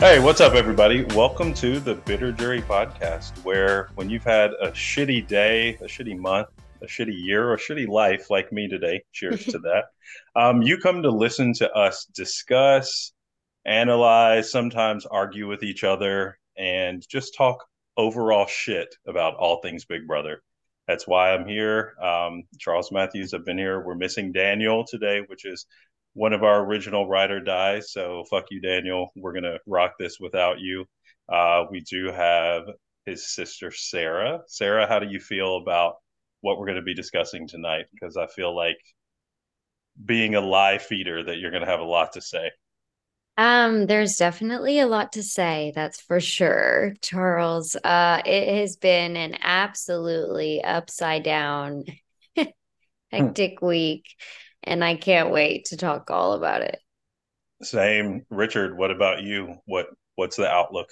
Hey, what's up, everybody? Welcome to the Bitter Jury podcast, where when you've had a shitty day, a shitty month, a shitty year, or a shitty life like me today, cheers to that, um, you come to listen to us discuss, analyze, sometimes argue with each other, and just talk overall shit about all things Big Brother. That's why I'm here. Um, Charles Matthews, I've been here. We're missing Daniel today, which is one of our original rider dies. So fuck you, Daniel. We're gonna rock this without you. Uh, we do have his sister Sarah. Sarah, how do you feel about what we're going to be discussing tonight? Because I feel like being a live feeder that you're going to have a lot to say. Um, there's definitely a lot to say, that's for sure, Charles. Uh, it has been an absolutely upside down, hectic week and I can't wait to talk all about it. Same, Richard. What about you? What What's the outlook?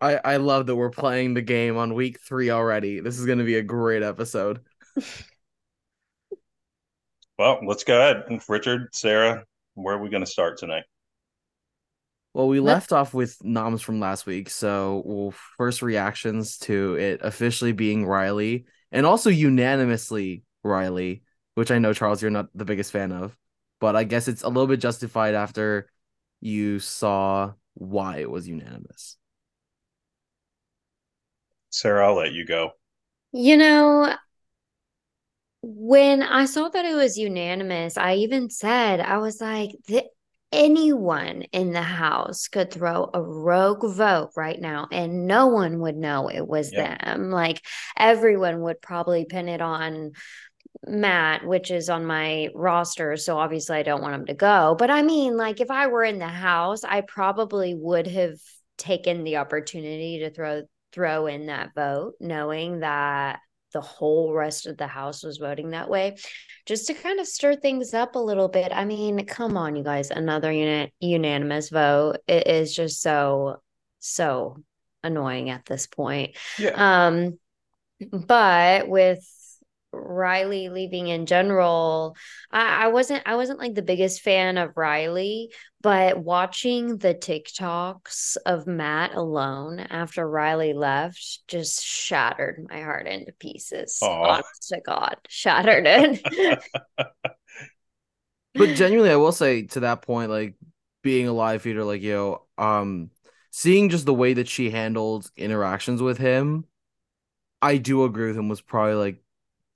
I I love that we're playing the game on week three already. This is going to be a great episode. well, let's go ahead, Richard, Sarah. Where are we going to start tonight? Well, we left off with noms from last week, so we'll first reactions to it officially being Riley, and also unanimously Riley which I know Charles you're not the biggest fan of, but I guess it's a little bit justified after you saw why it was unanimous. Sarah, I'll let you go. You know, when I saw that it was unanimous, I even said, I was like, anyone in the house could throw a rogue vote right now and no one would know it was them. Like everyone would probably pin it on Matt, which is on my roster. So obviously I don't want him to go. But I mean, like if I were in the house, I probably would have taken the opportunity to throw throw in that vote, knowing that the whole rest of the house was voting that way, just to kind of stir things up a little bit. I mean, come on, you guys, another unit unanimous vote. It is just so, so annoying at this point. Yeah. Um, but with Riley leaving in general, I, I, wasn't I wasn't like the biggest fan of Riley, but watching the TikToks of Matt alone after Riley left just shattered my heart into pieces. Aww. Honest to God, shattered it. but genuinely, I will say to that point, like being a live feeder, like yo, um, seeing just the way that she handled interactions with him, I do agree with him was probably like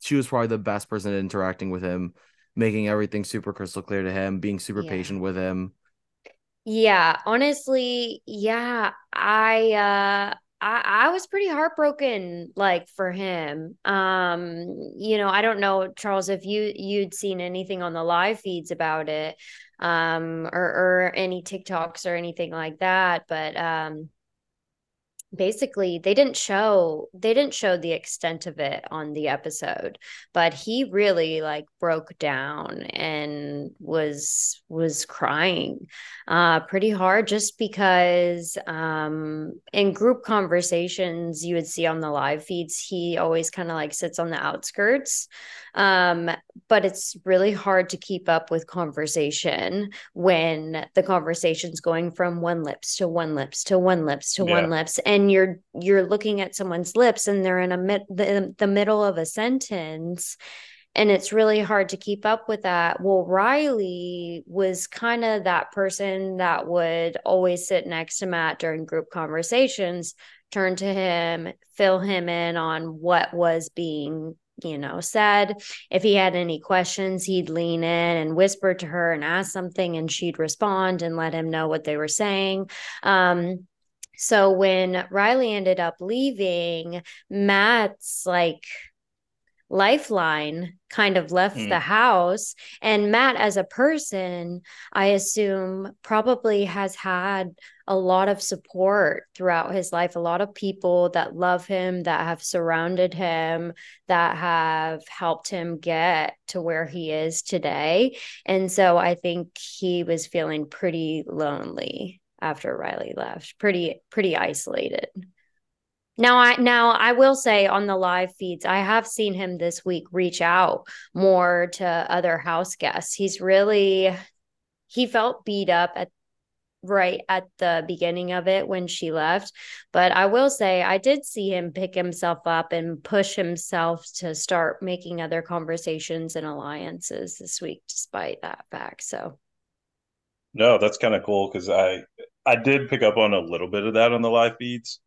she was probably the best person interacting with him, making everything super crystal clear to him, being super yeah. patient with him. Yeah, honestly, yeah, I uh I, I was pretty heartbroken like for him. Um, you know, I don't know, Charles, if you you'd seen anything on the live feeds about it, um, or or any TikToks or anything like that, but um basically they didn't show they didn't show the extent of it on the episode but he really like broke down and was was crying uh pretty hard just because um in group conversations you would see on the live feeds he always kind of like sits on the outskirts um but it's really hard to keep up with conversation when the conversation's going from one lips to one lips to one lips to yeah. one lips and and you're you're looking at someone's lips and they're in a mid the, the middle of a sentence. And it's really hard to keep up with that. Well riley was kind of that person that would always sit next to matt during group conversations turn to him fill him in on what was being you know said. If he had any questions he'd lean in and whisper to her and ask something and she'd respond and let him know what they were saying. Um, so when Riley ended up leaving, Matt's like lifeline kind of left mm. the house. And Matt, as a person, I assume probably has had a lot of support throughout his life, a lot of people that love him, that have surrounded him, that have helped him get to where he is today. And so I think he was feeling pretty lonely after Riley left. Pretty pretty isolated. Now I now I will say on the live feeds I have seen him this week reach out more to other house guests. He's really he felt beat up at right at the beginning of it when she left. But I will say, I did see him pick himself up and push himself to start making other conversations and alliances this week, despite that fact. So, no, that's kind of cool because I I did pick up on a little bit of that on the live feeds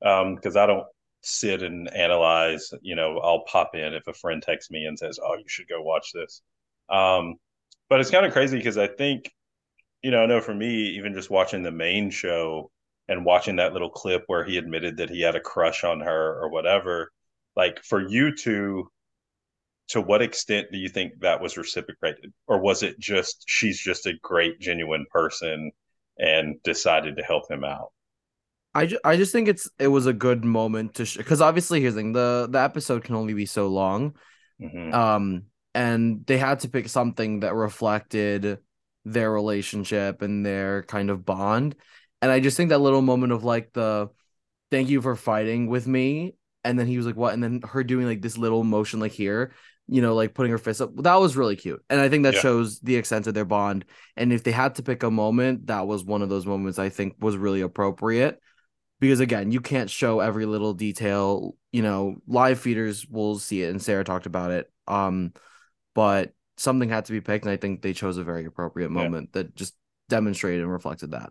because um, I don't sit and analyze. You know, I'll pop in if a friend texts me and says, "Oh, you should go watch this." Um, but it's kind of crazy because I think you know, I know for me, even just watching the main show and watching that little clip where he admitted that he had a crush on her or whatever, like for you to, to what extent do you think that was reciprocated? Or was it just she's just a great, genuine person and decided to help him out? I, ju- I just think it's it was a good moment to because sh- obviously here's the thing the the episode can only be so long, mm-hmm. um and they had to pick something that reflected their relationship and their kind of bond. And I just think that little moment of like the thank you for fighting with me. And then he was like, what? And then her doing like this little motion, like here, you know, like putting her fist up. That was really cute. And I think that yeah. shows the extent of their bond. And if they had to pick a moment, that was one of those moments I think was really appropriate. Because again, you can't show every little detail. You know, live feeders will see it, and Sarah talked about it. Um, but something had to be picked, and I think they chose a very appropriate moment yeah. that just demonstrated and reflected that.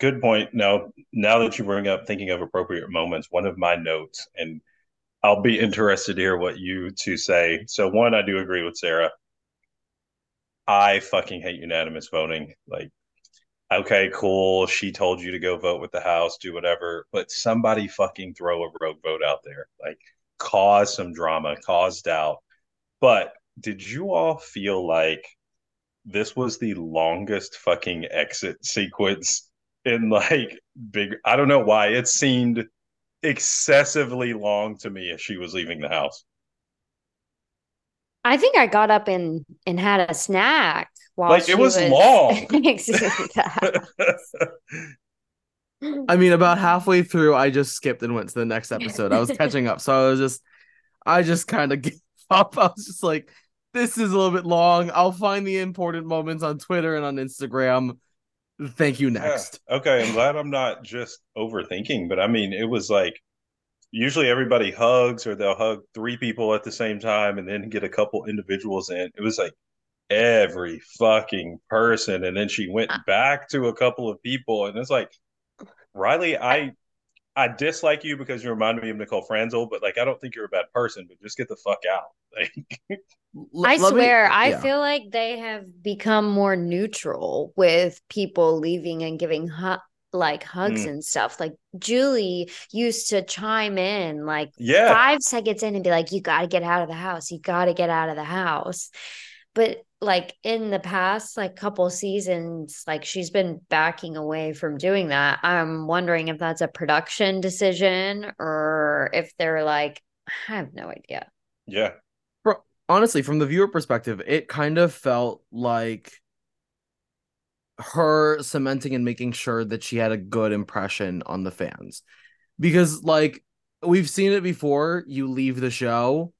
Good point. Now, now that you bring up thinking of appropriate moments, one of my notes, and I'll be interested to hear what you two say. So, one, I do agree with Sarah. I fucking hate unanimous voting. Like, okay, cool. She told you to go vote with the House, do whatever, but somebody fucking throw a rogue vote out there. Like, cause some drama, cause doubt. But did you all feel like this was the longest fucking exit sequence in like big I don't know why it seemed excessively long to me as she was leaving the house. I think I got up and and had a snack while like it was, was long. I mean, about halfway through, I just skipped and went to the next episode. I was catching up, so I was just, I just kind of gave up. I was just like, this is a little bit long. I'll find the important moments on Twitter and on Instagram. Thank you. Next. Yeah. Okay. I'm glad I'm not just overthinking, but I mean, it was like usually everybody hugs or they'll hug three people at the same time and then get a couple individuals in. It was like every fucking person. And then she went uh. back to a couple of people. And it's like, Riley, I I dislike you because you remind me of Nicole Franzel, but like I don't think you're a bad person, but just get the fuck out. Like I swear, me, I feel like they have become more neutral with people leaving and giving hu- like hugs mm. and stuff. Like Julie used to chime in like yeah. five seconds in and be like, You gotta get out of the house, you gotta get out of the house. But like in the past like couple seasons like she's been backing away from doing that. I'm wondering if that's a production decision or if they're like i have no idea. Yeah. Honestly from the viewer perspective it kind of felt like her cementing and making sure that she had a good impression on the fans. Because like we've seen it before you leave the show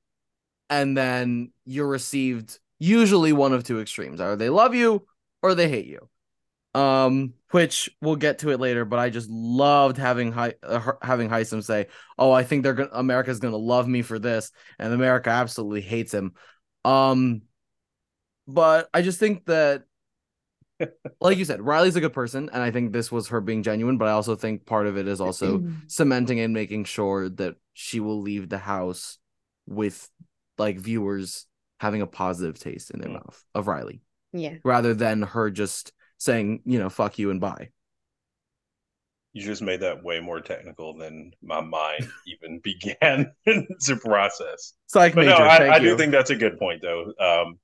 and then you're received usually one of two extremes. Either they love you or they hate you. Um, which we'll get to it later, but I just loved having Hi- uh, having Hisam say, "Oh, I think they're gonna America's gonna love me for this," and America absolutely hates him. Um, but I just think that, like you said, Riley's a good person, and I think this was her being genuine. But I also think part of it is also cementing and making sure that she will leave the house with like viewers having a positive taste in their mm. mouth of Riley. Yeah. Rather than her just saying, you know, fuck you and bye. You just made that way more technical than my mind even began to process. Psych but major, no, I, I do think that's a good point though. Um,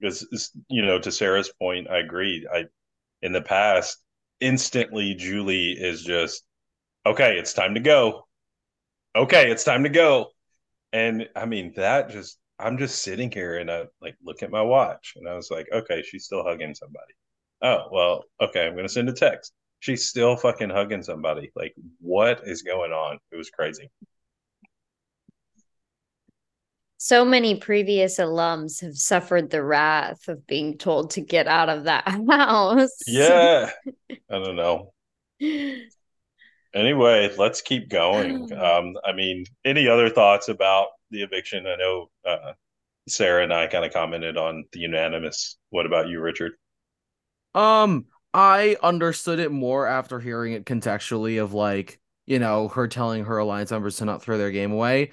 because you know, to Sarah's point, I agree. I in the past, instantly Julie is just okay, it's time to go. Okay, it's time to go. And I mean, that just I'm just sitting here and I like look at my watch and I was like, okay, she's still hugging somebody. Oh, well, okay, I'm gonna send a text. She's still fucking hugging somebody. Like, what is going on? It was crazy. so many previous alums have suffered the wrath of being told to get out of that house. Yeah. I don't know. Anyway, let's keep going. Um, I mean, any other thoughts about the eviction? I know uh, Sarah and I kind of commented on the unanimous. What about you, Richard? Um, I understood it more after hearing it contextually of like, you know, her telling her alliance members to not throw their game away.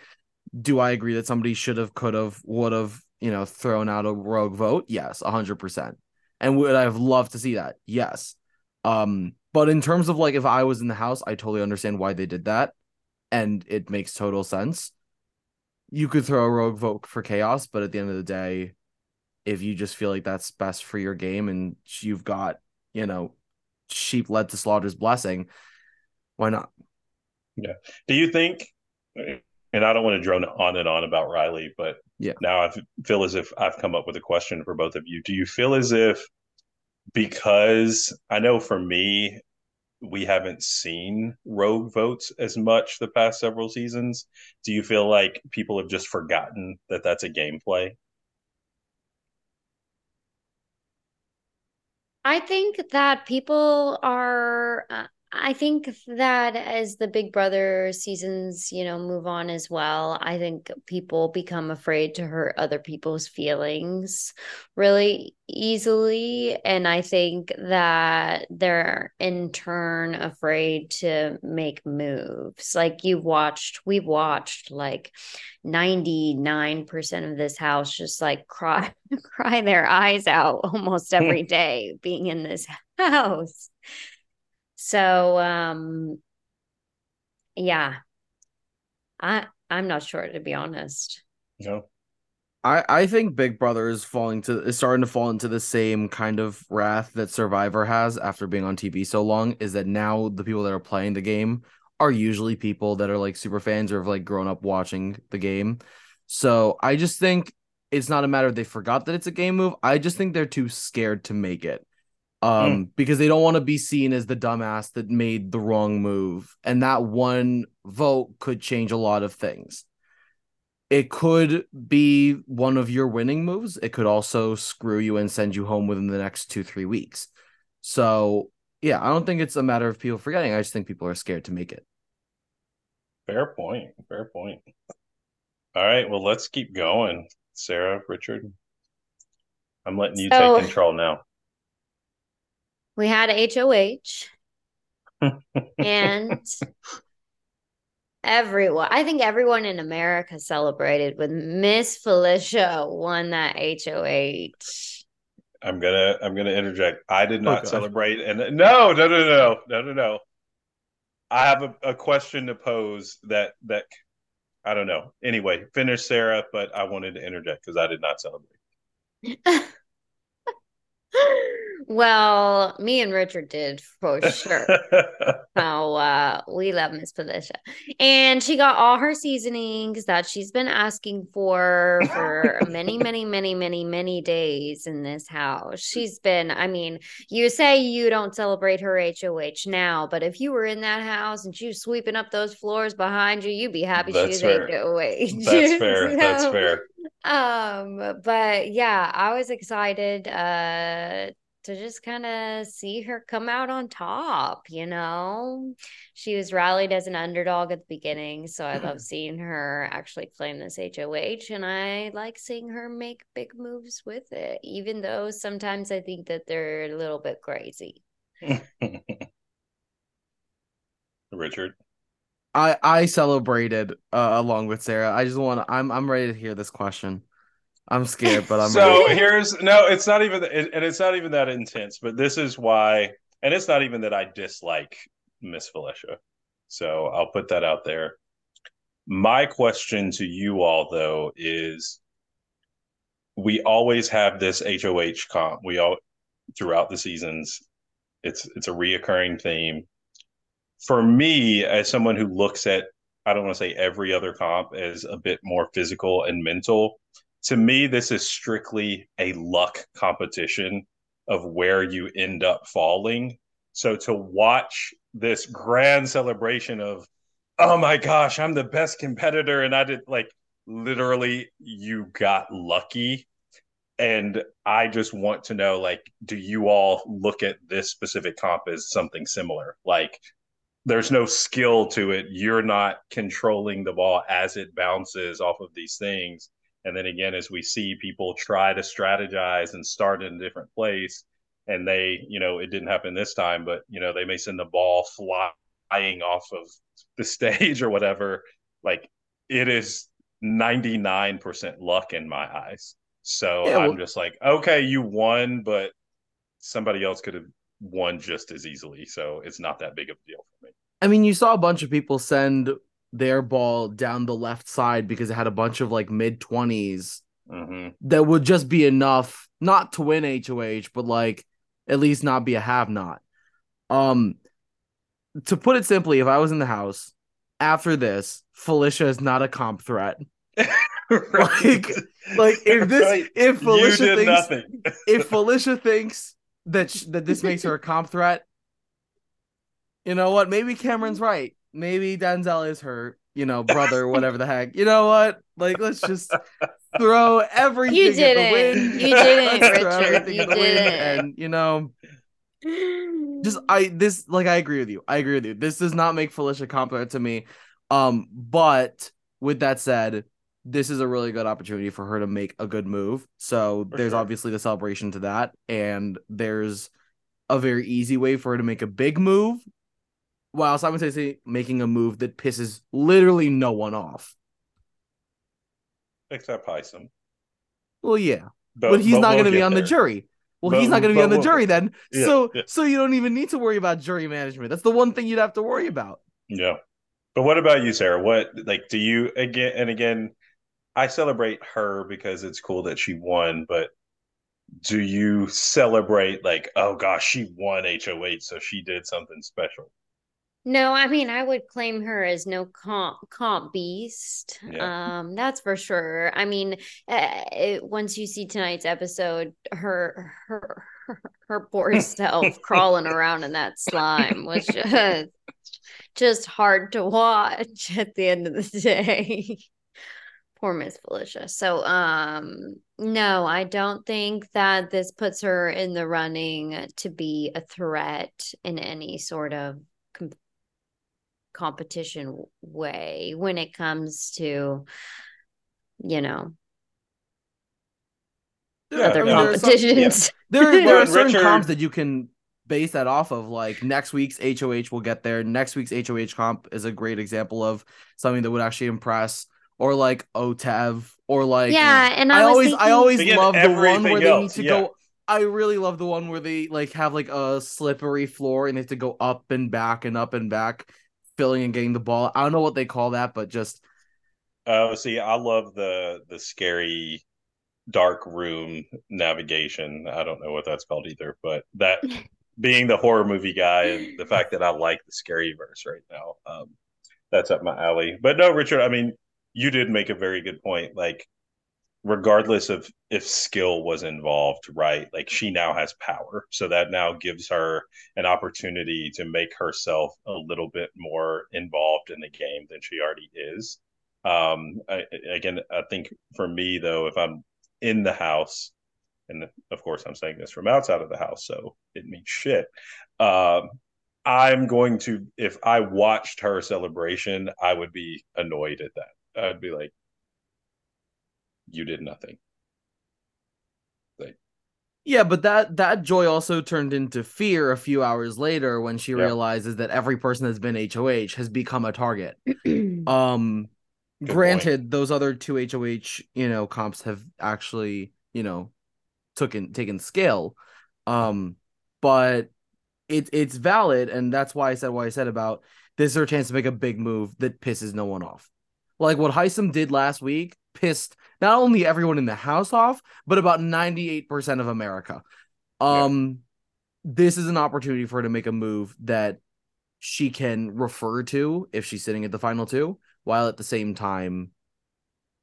Do I agree that somebody should have, could have, would have, you know, thrown out a rogue vote? Yes, hundred percent. And would I have loved to see that? Yes. Um, but in terms of like if I was in the house, I totally understand why they did that, and it makes total sense. You could throw a rogue vote for chaos, but at the end of the day, if you just feel like that's best for your game and you've got, you know, sheep led to slaughter's blessing, why not? Yeah. Do you think and I don't want to drone on and on about Riley, but yeah. now I feel as if I've come up with a question for both of you. Do you feel as if because I know for me, we haven't seen rogue votes as much the past several seasons. Do you feel like people have just forgotten that that's a gameplay? I think that people are uh, I think that as the Big Brother seasons, you know, move on as well, I think people become afraid to hurt other people's feelings really easily. And I think that they're in turn afraid to make moves. Like you've watched, we've watched like 99% of this house just like cry, cry their eyes out almost every day being in this house. So um yeah. I I'm not sure to be honest. No. I, I think Big Brother is falling to is starting to fall into the same kind of wrath that Survivor has after being on TV so long. Is that now the people that are playing the game are usually people that are like super fans or have like grown up watching the game. So I just think it's not a matter of they forgot that it's a game move. I just think they're too scared to make it um mm. because they don't want to be seen as the dumbass that made the wrong move and that one vote could change a lot of things. It could be one of your winning moves. It could also screw you and send you home within the next 2 3 weeks. So yeah i don't think it's a matter of people forgetting. I just think people are scared to make it. Fair point fair point. All right well let's keep going. Sarah richard i'm letting you so, take control now we had HOH and everyone I think everyone in America celebrated when Miss Felicia won that HOH. I'm gonna I'm gonna interject. I did not oh, celebrate and no, no, no, no, no, no, no. I have a, a question to pose that that I don't know. Anyway, finish Sarah, but I wanted to interject because I did not celebrate. Well, me and Richard did for sure. so uh, we love Miss Felicia, and she got all her seasonings that she's been asking for for many, many, many, many, many days in this house. She's been. I mean, you say you don't celebrate her HOH now, but if you were in that house and she was sweeping up those floors behind you, you'd be happy That's she was. HOH. That's fair. so, That's fair. Um, but yeah, I was excited. Uh to just kind of see her come out on top, you know? She was rallied as an underdog at the beginning. So I love seeing her actually claim this HOH. And I like seeing her make big moves with it, even though sometimes I think that they're a little bit crazy. Richard. I I celebrated uh, along with Sarah. I just want to. I'm I'm ready to hear this question. I'm scared, but I'm so ready. here's no. It's not even, and it's not even that intense. But this is why, and it's not even that I dislike Miss Felicia. So I'll put that out there. My question to you all, though, is we always have this HOH comp. We all throughout the seasons. It's it's a reoccurring theme. For me, as someone who looks at, I don't want to say every other comp as a bit more physical and mental to me, this is strictly a luck competition of where you end up falling. So to watch this grand celebration of, oh my gosh, I'm the best competitor, and I did like literally you got lucky. And I just want to know, like, do you all look at this specific comp as something similar? Like, there's no skill to it. You're not controlling the ball as it bounces off of these things. And then again, as we see people try to strategize and start in a different place, and they, you know, it didn't happen this time, but you know, they may send the ball flying off of the stage or whatever. Like it is 99% luck in my eyes. So yeah, well, I'm just like, okay, you won, but somebody else could have won just as easily. So it's not that big of a deal for me. I mean, you saw a bunch of people send their ball down the left side because it had a bunch of like mid 20s mm-hmm. that would just be enough not to win HOH, but like at least not be a have not. Um, to put it simply, if I was in the house after this, Felicia is not a comp threat. like, like if this, right. if Felicia thinks, if Felicia thinks that sh- that this makes her a comp threat, you know what? Maybe Cameron's right. Maybe Denzel is her, you know, brother, whatever the heck. You know what? Like, let's just throw everything you did at the wind. You didn't, Richard. You didn't. And you know, just I this like I agree with you. I agree with you. This does not make Felicia competent to me. Um, but with that said, this is a really good opportunity for her to make a good move. So for there's sure. obviously the celebration to that, and there's a very easy way for her to make a big move while simultaneously making a move that pisses literally no one off. Except Hisam. Well, yeah. But, but he's but not we'll going to be on there. the jury. Well, but, he's not going to be on the we'll, jury then. Yeah, so yeah. so you don't even need to worry about jury management. That's the one thing you'd have to worry about. Yeah. But what about you, Sarah? What like do you again and again I celebrate her because it's cool that she won, but do you celebrate like, oh gosh, she won HOH, so she did something special? No, I mean I would claim her as no comp comp beast. Yeah. Um, that's for sure. I mean, uh, it, once you see tonight's episode, her her her, her poor self crawling around in that slime was just just hard to watch at the end of the day. poor Miss Felicia. So, um, no, I don't think that this puts her in the running to be a threat in any sort of competition way when it comes to you know yeah, other I mean, competitions. There, yeah. there, there are certain Richard... comps that you can base that off of. Like next week's HOH will get there. Next week's HOH comp is a great example of something that would actually impress. Or like OTEV, or like yeah, and I, I always thinking... I always love the one where else. they need to yeah. go. I really love the one where they like have like a slippery floor and they have to go up and back and up and back filling and getting the ball. I don't know what they call that, but just Oh, uh, see, I love the the scary dark room navigation. I don't know what that's called either, but that being the horror movie guy and the fact that I like the scary verse right now, um, that's up my alley. But no, Richard, I mean, you did make a very good point. Like regardless of if skill was involved, right? Like she now has power. So that now gives her an opportunity to make herself a little bit more involved in the game than she already is. Um, I, again, I think for me, though, if I'm in the house, and of course I'm saying this from outside of the house, so it means shit. Um, I'm going to, if I watched her celebration, I would be annoyed at that. I'd be like, you did nothing. Like, yeah, but that that joy also turned into fear a few hours later when she yeah. realizes that every person that's been HOH has become a target. um Good granted, point. those other two HOH, you know, comps have actually, you know, taken taken scale. Um, but it it's valid, and that's why I said what I said about this is her chance to make a big move that pisses no one off. Like what Hisam did last week pissed not only everyone in the house off, but about 98% of America. Um yeah. this is an opportunity for her to make a move that she can refer to if she's sitting at the final two, while at the same time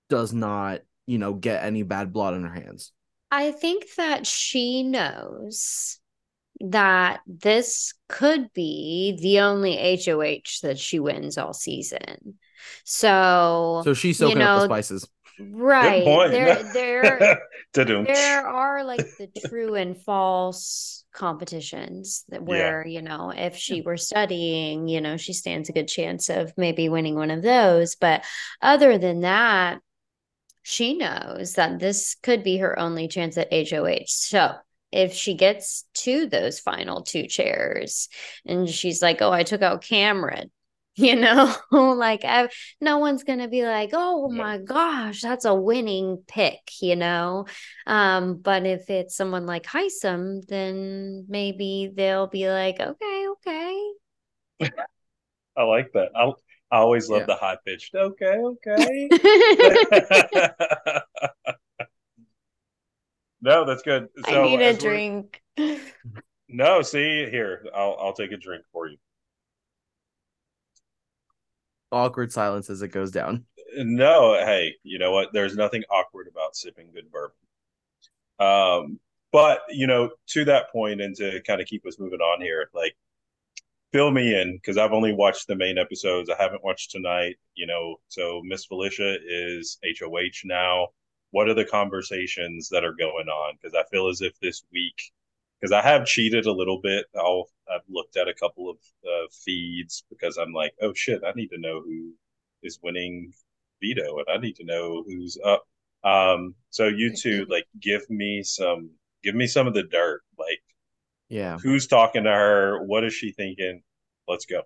does not, you know, get any bad blood on her hands. I think that she knows that this could be the only HOH that she wins all season. So, So she's soaking you up the spices. Right. There, there, there are like the true and false competitions that Yeah. where you know if she were studying you know she stands a good chance of maybe winning one of those. But other than that she knows that this could be her only chance at HOH so if she gets to those final two chairs and she's like oh I took out Cameron you know like I, no one's gonna be like oh Yeah. my gosh that's a winning pick you know um but if it's someone like Hisam then maybe they'll be like okay okay I like that. I, I always love Yeah. the high pitched. Okay, okay. no, that's good. So I need a drink No, see here, I'll I'll take a drink for you. Awkward silence as it goes down. No, hey, you know what? There's nothing awkward about sipping good bourbon. Um, but you know, to that point, and to kind of keep us moving on here, like fill me in because I've only watched the main episodes. I haven't watched tonight. You know, so Miss Felicia is HOH now. What are the conversations that are going on? Because I feel as if this week, because I have cheated a little bit. I'll I've looked at a couple of uh, feeds because I'm like, oh shit, I need to know who is winning veto, and I need to know who's up. Um, so you two, like, give me some, give me some of the dirt. Like, Yeah. who's talking to her? What is she thinking? Let's go.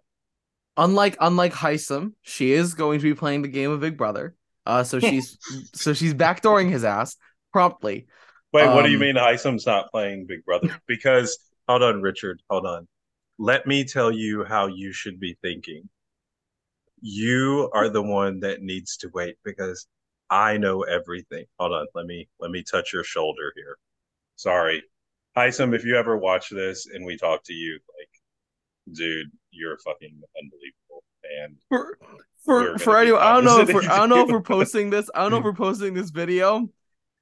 Unlike unlike Hisam, she is going to be playing the game of Big Brother. Uh, so she's so she's backdooring his ass promptly. Wait, what do you Um, mean Hisam's not playing Big Brother? Because hold on, Richard, hold on. Let me tell you how you should be thinking. You are the one that needs to wait because I know everything. Hold on, let me let me touch your shoulder here. Sorry. Hisam, if you ever watch this and we talk to you, like, dude, you're fucking unbelievable. And For for for anyone, I don't know if we're, I don't know if we're posting this. I don't know if we're posting this video,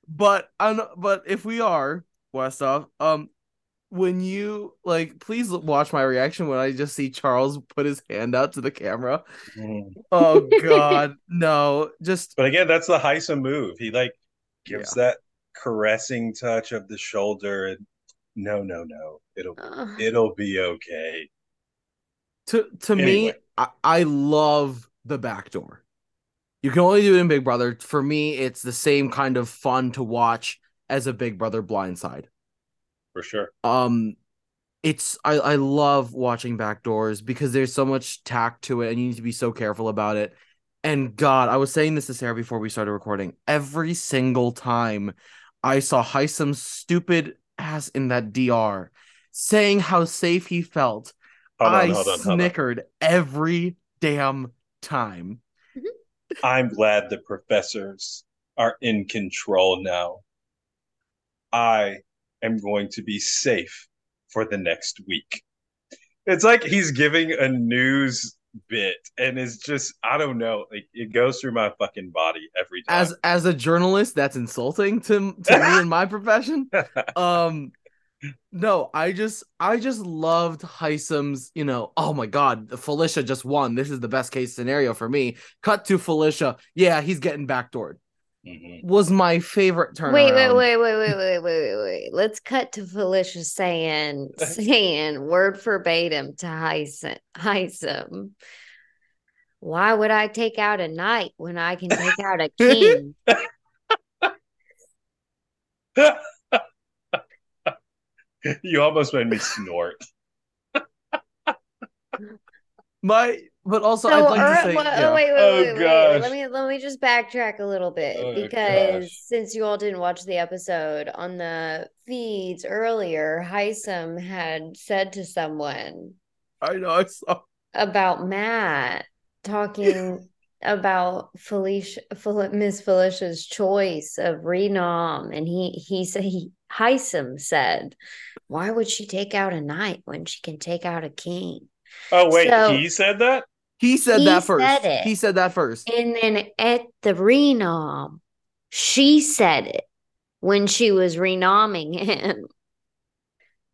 but I know, but if we are, Westoff, um, when you like, please watch my reaction when I just see Charles put his hand out to the camera. Oh God, no! Just But again, that's the Hisam move. He like gives that caressing touch of the shoulder and no, no, no. It'll Ugh. it'll be okay. to to me, I, I love the back door. You can only do it in Big Brother. For me, it's the same kind of fun to watch as a Big Brother blindside. For sure. um it's I, I love watching backdoors because there's so much tact to it and you need to be so careful about it and god i was saying this to sarah before we started recording every single time i saw Hisam's stupid ass in that dr saying how safe he felt on, i hold on, hold on. snickered every damn time I'm glad the professors are in control now. I am going to be safe for the next week. It's like he's giving a news bit and it's just I don't know, like it goes through my fucking body every time. as as a journalist that's insulting to to me in my profession um no i just i just loved Hisam's you know oh my god felicia just won this is the best case scenario for me cut to felicia yeah he's getting backdoored Mhm. was my favorite turnaround Wait, wait, wait, wait, wait, wait, wait, wait, wait. Let's cut to Felicia saying saying word verbatim to Hisam. Hisam. Why would I take out a knight when I can take out a king? you almost made me snort. my but also So, i'd like or- to uh, say well, oh, yeah. wait, wait, Oh, wait, wait, wait. gosh. Let me let me just backtrack a little bit Oh, because gosh. since you all didn't watch the episode on the feeds earlier, Hisam had said to someone i know i saw about Matt talking about Felicia, Fel- Miss Felicia's choice of renom, and he he said he Hisam said, "Why would she take out a knight when she can take out a king?" Oh wait, So- he said that? he said He that first said it. he said that first And then at the renom, she said it when she was renoming him.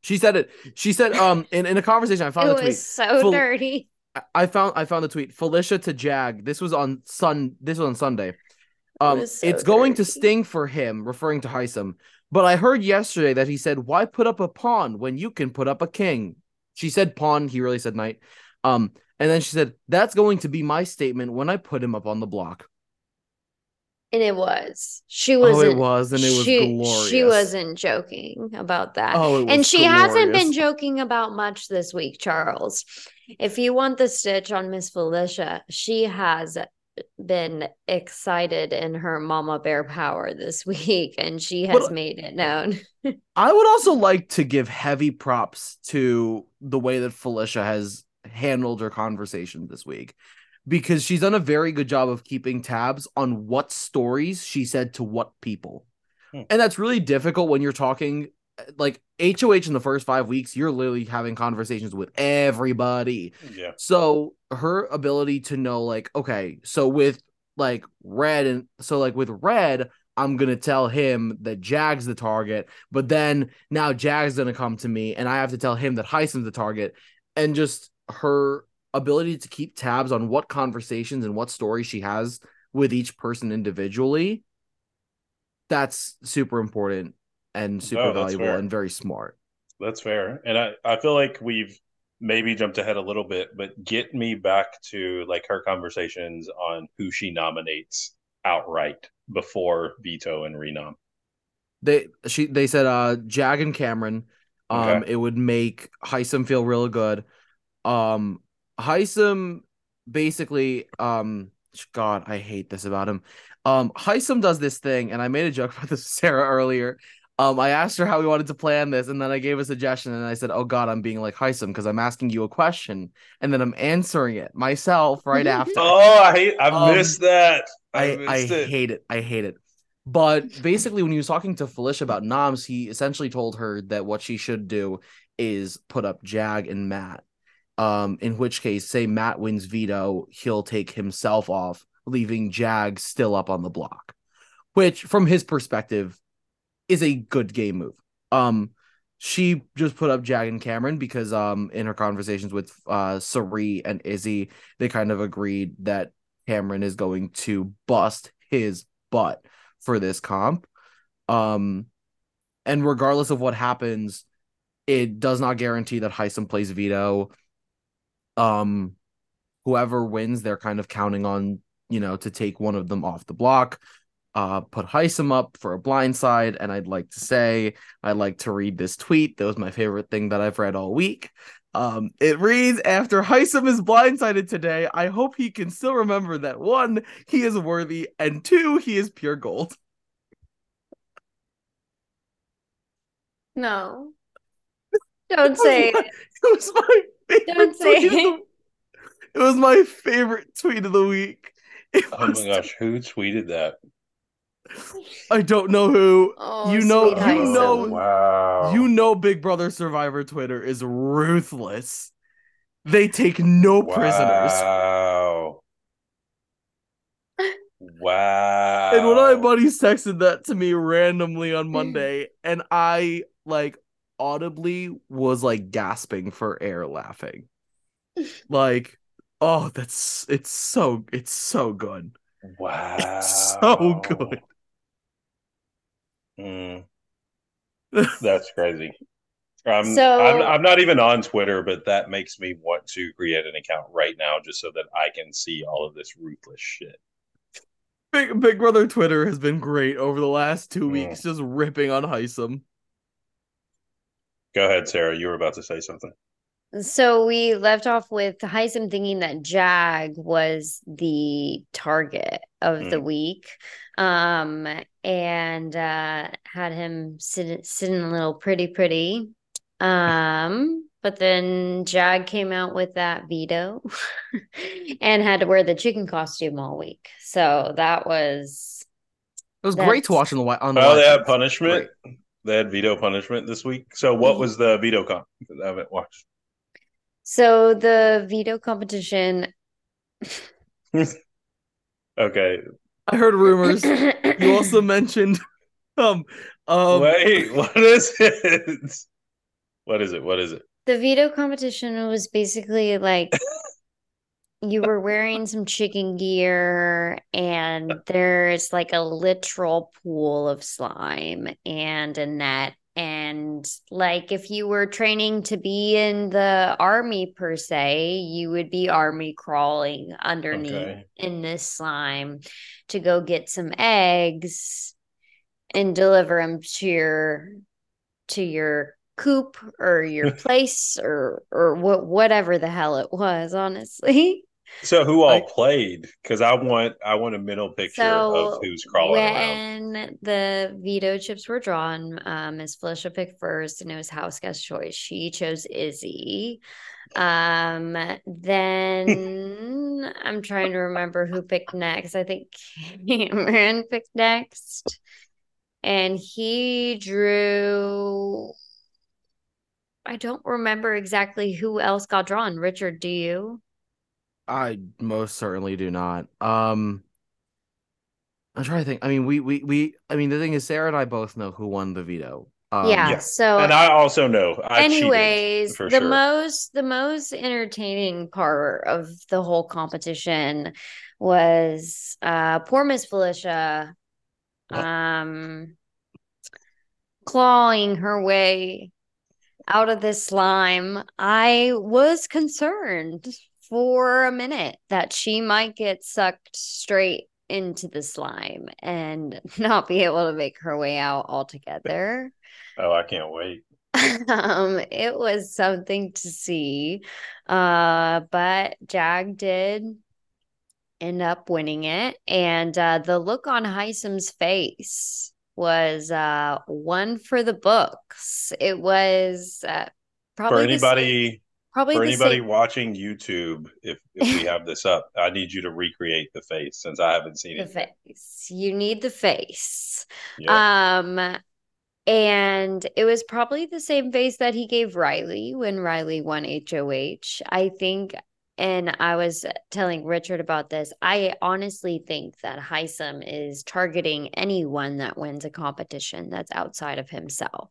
She said it. She said um in, in a conversation I found it a was tweet. so Full- dirty. I- I found I found the tweet. Felicia to Jag. This was on Sun. This was on Sunday. Um, was so it's going to sting for him, referring to Hisam. But I heard yesterday that he said, "Why put up a pawn when you can put up a king?" She said pawn. He really said knight. Um, and then she said, "That's going to be my statement when I put him up on the block." And it was. She was. oh, it was, and it was she, glorious. She wasn't joking about that. Oh, it and she hasn't been joking about much this week, Charles. If you want the stitch on Miss Felicia, she has been excited in her mama bear power this week, and she has But- made it known. I would also like to give heavy props to the way that Felicia has handled her conversation this week because she's done a very good job of keeping tabs on what stories she said to what people. Hmm. And that's really difficult when you're talking like HOH in the first 5 weeks you're literally having conversations with everybody. Yeah. So her ability to know, like, okay, so with like red and so like with red, I'm gonna tell him that Jag's the target, but then now Jag's gonna come to me and I have to tell him that Hisam's the target, and just her ability to keep tabs on what conversations and what stories she has with each person individually. That's super important and super No, valuable and very smart. That's fair. And I, I feel like we've maybe jumped ahead a little bit, but get me back to like her conversations on who she nominates outright before veto and renom. They she they said uh Jag and Cameron. Um Okay. it would make Hisam feel real good. Um Hisam basically um God, I hate this about him. Um Hisam does this thing, and I made a joke about this Sarah earlier. Um, I asked her how we wanted to plan this, and then I gave a suggestion, and I said, "Oh God, I'm being like Hisam because I'm asking you a question, and then I'm answering it myself right after." Oh, I hate, I Um, missed that. I, I, I it. hate it. I hate it. But basically, when he was talking to Felicia about noms, he essentially told her that what she should do is put up Jag and Matt. Um, in which case, say Matt wins veto, he'll take himself off, leaving Jag still up on the block. Which, from his perspective, is a good game move. Um, she just put up Jag and Cameron because um in her conversations with uh Cirie and Izzy, they kind of agreed that Cameron is going to bust his butt for this comp. Um, and regardless of what happens, it does not guarantee that Hisam plays veto. Um, whoever wins, they're kind of counting on, you know, to take one of them off the block. Uh, put Hisam up for a blind side, and I'd like to say I'd like to read this tweet. That was my favorite thing that I've read all week. Um, it reads after Hisam is blindsided today. I hope he can still remember that one, he is worthy, and two, he is pure gold. No. Don't say It it. was my favorite Don't say tweet of it. the- It was my favorite tweet of the week. It Oh my gosh, who tweeted that? I don't know who. Oh, You know- sweet you Hisam. know- wow. You know, Big Brother Survivor Twitter is ruthless. They take no prisoners. Wow. Wow. And one of my buddies texted that to me randomly on mm. Monday, and I like audibly was like gasping for air laughing. Like, oh, that's it's so it's so good. Wow. It's so good. Mm. That's crazy. Um, So- I'm, I'm not even on Twitter, but that makes me want to create an account right now just so that I can see all of this ruthless shit. Big Big Brother Twitter has been great over the last two Mm. weeks, just ripping on Hisam. Go ahead, Sarah. You were about to say something. So we left off with Hisam thinking that Jag was the target of the Mm. week, um, and uh, had him sit sitting a little pretty pretty. Um, but then Jag came out with that veto and had to wear the chicken costume all week. So that was It was great to watch on the wi- on the Oh, they had feeds. punishment. They had veto punishment this week. So, what was the veto comp? 'Cause I haven't watched. So the veto competition. Okay. I heard rumors. You also mentioned um um Wait, what is it? What is it? What is it? The veto competition was basically like you were wearing some chicken gear and there's like a literal pool of slime and a net and like if you were training to be in the army per se you would be army crawling underneath okay. in this slime to go get some eggs and deliver them to your to your coop or your place or or what whatever the hell it was honestly so who all played? Because I want I want a mental picture so of who's crawling when around. the veto chips were drawn, um, Miss Felicia picked first, and it was house guest choice. She chose Izzy. Um, then I'm trying to remember who picked next. I think Cameron picked next, and he drew. I don't remember exactly who else got drawn. Richard, do you? I most certainly do not. Um, I'm trying to think. I mean, we we we. I mean, the thing is, Sarah and I both know who won the veto. Um, yeah, So, and I also know. I anyways, the sure. most the most entertaining part of the whole competition was uh poor Miss Felicia, um, clawing her way out of this slime. I was concerned for a minute that she might get sucked straight into the slime and not be able to make her way out altogether. Oh, I can't wait. um, it was something to see. Uh, but Jag did end up winning it. And uh, the look on Hisam's face was uh, one for the books. It was uh, probably for anybody Probably for anybody same. watching YouTube, if if we have this up, I need you to recreate the face since I haven't seen the it. The face. You need the face. Um and it was probably the same face that he gave Riley when Riley won HOH. I think and I was telling Richard about this. I honestly think that Hisam is targeting anyone that wins a competition that's outside of himself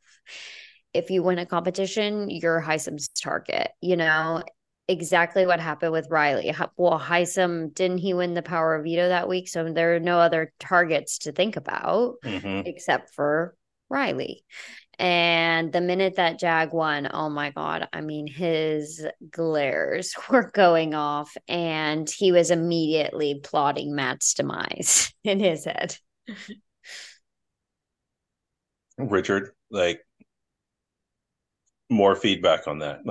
if you win a competition, you're Hisam's target. You know, exactly what happened with Riley. Well, Hisam, didn't he win the power of veto that week? So there are no other targets to think about mm-hmm. except for Riley. And the minute that Jag won, oh my God, I mean, his glares were going off and he was immediately plotting Matt's demise in his head. Richard, like more feedback on that.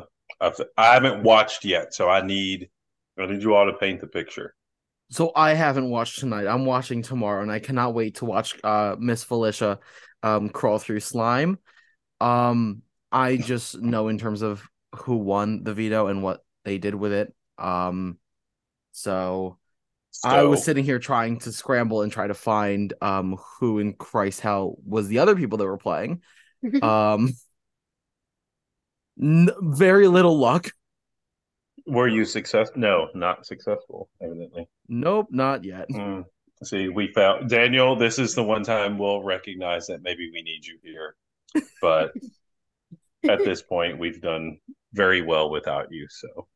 I've, I haven't watched yet, so I need I need you all to paint the picture. So I haven't watched tonight. I'm watching tomorrow, and I cannot wait to watch uh, Miss Felicia um, crawl through slime. Um, I just know in terms of who won the veto and what they did with it. Um, so, so I was sitting here trying to scramble and try to find um who in Christ hell was the other people that were playing. um N- very little luck. Were you successful? No, not successful. Evidently. Nope, not yet. Mm. See, we found Daniel. This is the one time we'll recognize that maybe we need you here, but at this point, we've done very well without you. So,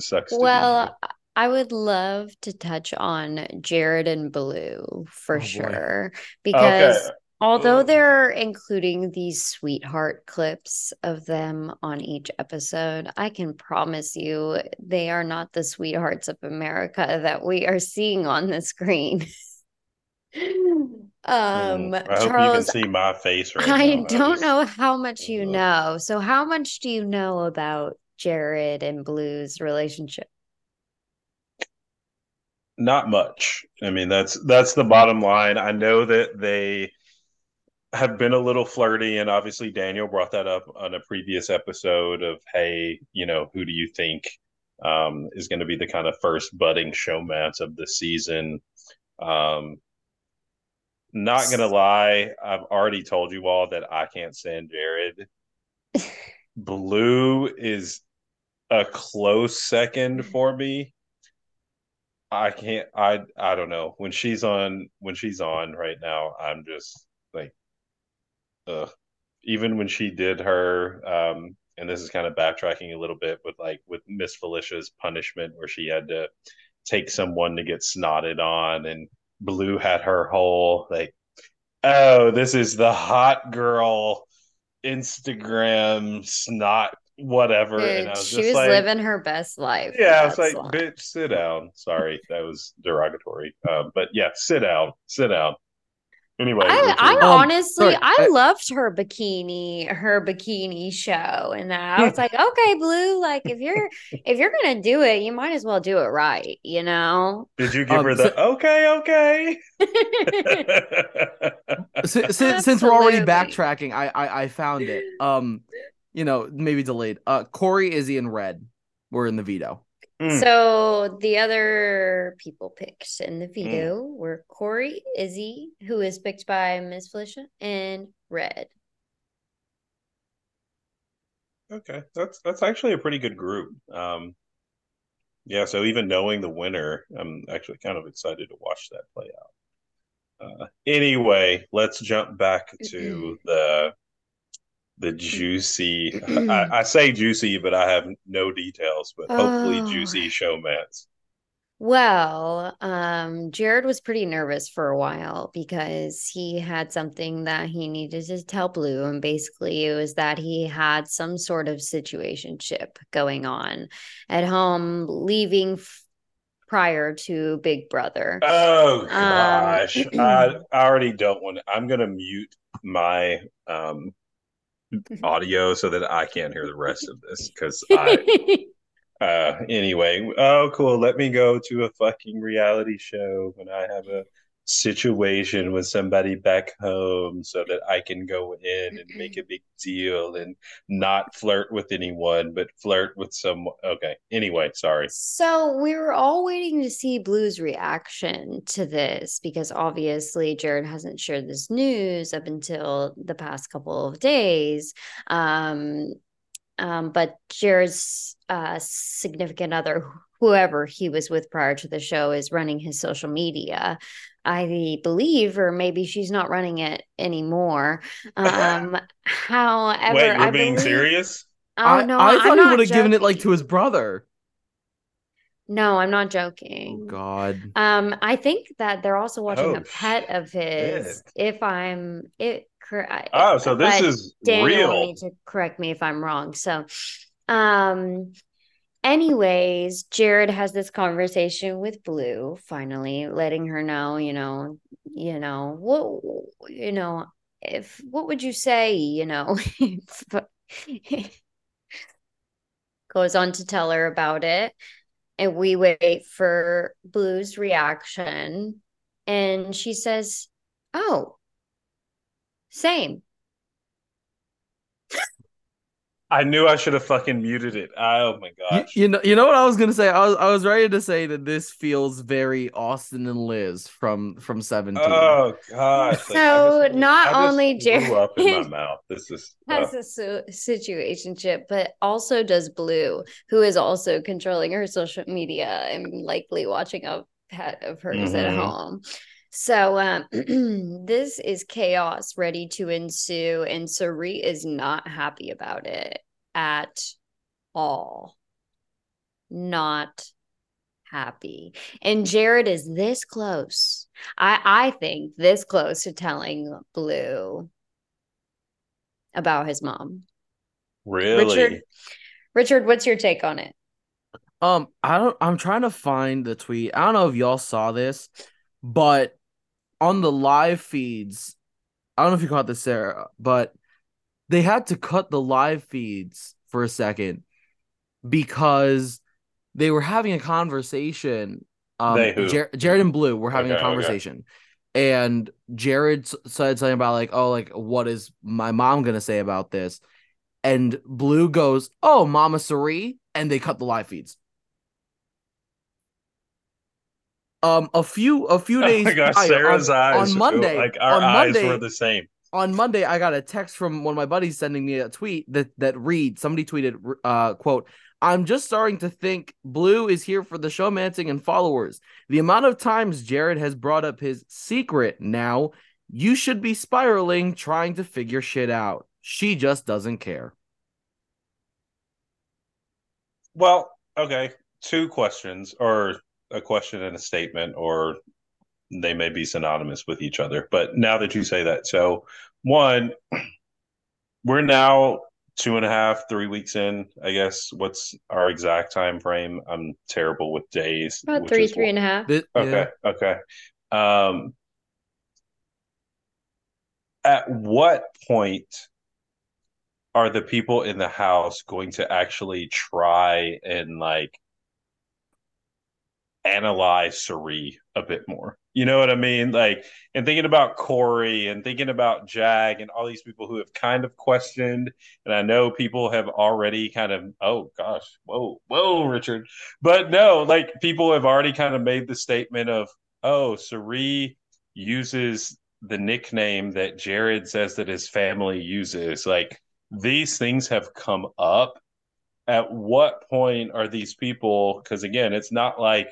sucks. well, I would love to touch on Jared and Blue for oh, sure because okay. Although they're including these sweetheart clips of them on each episode, I can promise you they are not the sweethearts of America that we are seeing on the screen. um mm, I Charles, hope you can see my face right I now. don't know how much you know. So how much do you know about Jared and Blue's relationship? Not much. I mean, that's that's the bottom line. I know that they have been a little flirty and obviously daniel brought that up on a previous episode of hey you know who do you think um, is going to be the kind of first budding showmance of the season? Um, not gonna lie i've already told you all that i can't stand jared. Blue is a close second for me. I can't i i don't know. When she's on when she's on right now i'm just like uh, even when she did her um, and this is kind of backtracking a little bit with like with Miss Felicia's punishment, where she had to take someone to get snotted on, and Blue had her whole like, oh, this is the hot girl Instagram snot whatever. and I was she just was like, living her best life. yeah, I was like, slime. bitch, sit down. Sorry, that was derogatory. Um, but yeah, sit down, sit down. Anyway, I, I Um, honestly, sorry, I I- loved her bikini, her bikini show, and that I was like, okay, Blue, like if you're if you're gonna do it, you might as well do it right, you know. did you give um, her the okay, okay? since, since, since we're already backtracking, I, I I found it. Um, you know, maybe delayed. Uh, Cory, Izzy, and Red were in the veto. Mm. So the other people picked in the veto were Cory, Izzy, who is picked by Miss Felicia, and Red. Okay, that's that's actually a pretty good group. Um, yeah, so even knowing the winner, I'm actually kind of excited to watch that play out. Uh, anyway, let's jump back to the the juicy. I, I say juicy, but I have no details. But hopefully, Oh. juicy showmance. Well, um, Jared was pretty nervous for a while because he had something that he needed to tell Blue, and basically it was that he had some sort of situationship going on at home, leaving f- prior to Big Brother. Oh Um, gosh, I, I already don't want. to I'm gonna mute my um audio so that I can't hear the rest of this because I Uh, anyway, oh, cool. Let me go to a fucking reality show when I have a situation with somebody back home so that I can go in and make a big deal and not flirt with anyone, but flirt with someone. Okay. Anyway, sorry. So we were all waiting to see Blue's reaction to this because obviously Jared hasn't shared this news up until the past couple of days. Um, um, but Jared's uh, significant other, whoever he was with prior to the show, is running his social media. I believe, or maybe she's not running it anymore. Um, however, Wait, you're I being believe- serious? Oh no, I I'm thought he would have given it like to his brother. No, I'm not Oh joking. God. Um, I think that they're also watching Oh, a pet of his. shit. If I'm it, cor- Oh, so this is Daniel will real. need to correct me if I'm wrong. So, um, anyways, Jared has this conversation with Blue, finally letting her know, you know, you know what, you know, if what would you say, you know, goes on to tell her about it and we wait for Blue's reaction. And she says, Oh, same. I knew I should have fucking muted it. Oh my You, gosh. you know, you know what I was gonna say. I was, I was ready to say that this feels very Austin and Liz from from Seventeen. Oh gosh. like, So, just- not I only threw Jared- up in my mouth. This is uh, Has a su- situationship, but also does Blue, who is also controlling her social media and likely watching a pet of hers at Mhm. home. So um, this is chaos ready to ensue, and Cirie is not happy about it at all. Not happy. And Jared is this close. I I think this close to telling Blue about his mom. really. Richard, Richard, what's your take on it? Um, I don't. I'm trying to find the tweet. I don't know if y'all saw this, but on the live feeds, I don't know if you caught this, Sarah, but they had to cut the live feeds for a second because they were having a conversation. Um, They who? Jar- Jared and Blue were having Okay, a okay. conversation, and Jared said something about like, "Oh, like what is my mom gonna say about this?" And Blue goes, "Oh, Mama Cirie," and they cut the live feeds. Um, a few a few Oh days my gosh, Sarah's on, eyes. on Monday, like our on eyes Monday, were the same. on Monday, I got a text from one of my buddies sending me a tweet that that reads somebody tweeted uh quote I'm just starting to think Blue is here for the showmancing and followers. The amount of times Jared has brought up his secret now, you should be spiraling trying to figure shit out. She just doesn't care. Well, okay. Two questions, or a question and a statement, or they may be synonymous with each other. But now that you say that, so one, we're now two and a half, three weeks in. I guess what's our exact time frame? I'm terrible with days. About three, three and a half. Bit- Okay, yeah. okay. Um, at what point are the people in the house going to actually try and like analyze Cirie a bit more? You know what I mean? Like, and thinking about Cory and thinking about Jag and all these people who have kind of questioned, and I know people have already kind of, oh gosh, whoa, whoa, Richard. But no, like people have already kind of made the statement of, oh, Cirie uses the nickname that Jared says that his family uses. Like these things have come up. At what point are these people? Because again, it's not like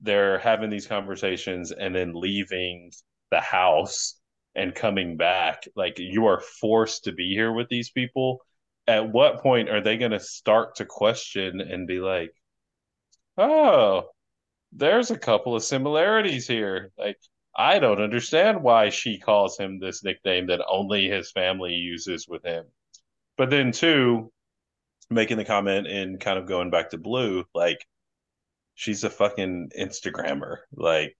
they're having these conversations and then leaving the house and coming back. Like you are forced to be here with these people. At what point are they going to start to question and be like, oh, there's a couple of similarities here. Like, I don't understand why she calls him this nickname that only his family uses with him. But then, two, making the comment and kind of going back to Blue, like, she's a fucking Instagrammer. Like,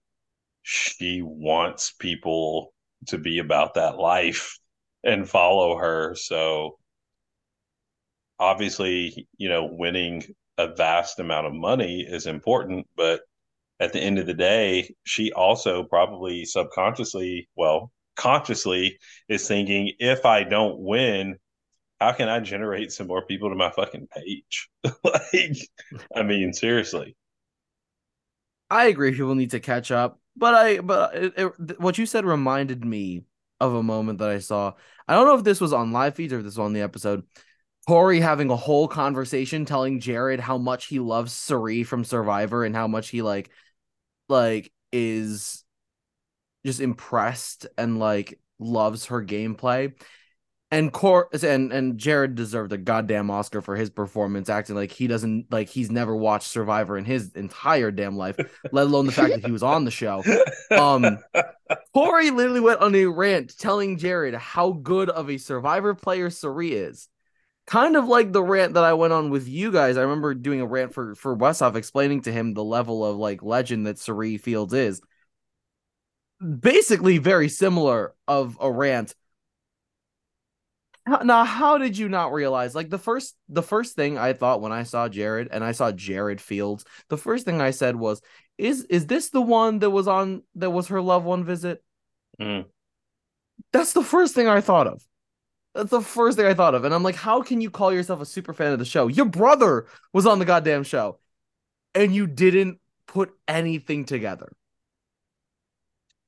she wants people to be about that life and follow her. So, obviously, you know, winning a vast amount of money is important, but at the end of the day, she also probably subconsciously, well, consciously is thinking, if I don't win, how can I generate some more people to my fucking page? like, I mean, seriously. I agree. People need to catch up, but I but it, it, what you said reminded me of a moment that I saw. I don't know if this was on live feeds or if this was on the episode. Cory having a whole conversation telling Jared how much he loves Cirie from Survivor and how much he like like is just impressed and like loves her gameplay. And Cor and and Jared deserved a goddamn Oscar for his performance, acting like he doesn't like he's never watched Survivor in his entire damn life, let alone the fact that he was on the show. Um, Cory literally went on a rant telling Jared how good of a Survivor player Cirie is. Kind of like the rant that I went on with you guys. I remember doing a rant for for Westhoff explaining to him the level of like legend that Cirie Fields is. Basically, very similar of a rant now how did you not realize like the first the first thing i thought when i saw jared and i saw jared fields the first thing i said was is is this the one that was on that was her loved one visit? Mm. that's the first thing i thought of. That's the first thing i thought of and i'm like how can you call yourself a super fan of the show? Your brother was on the goddamn show and you didn't put anything together.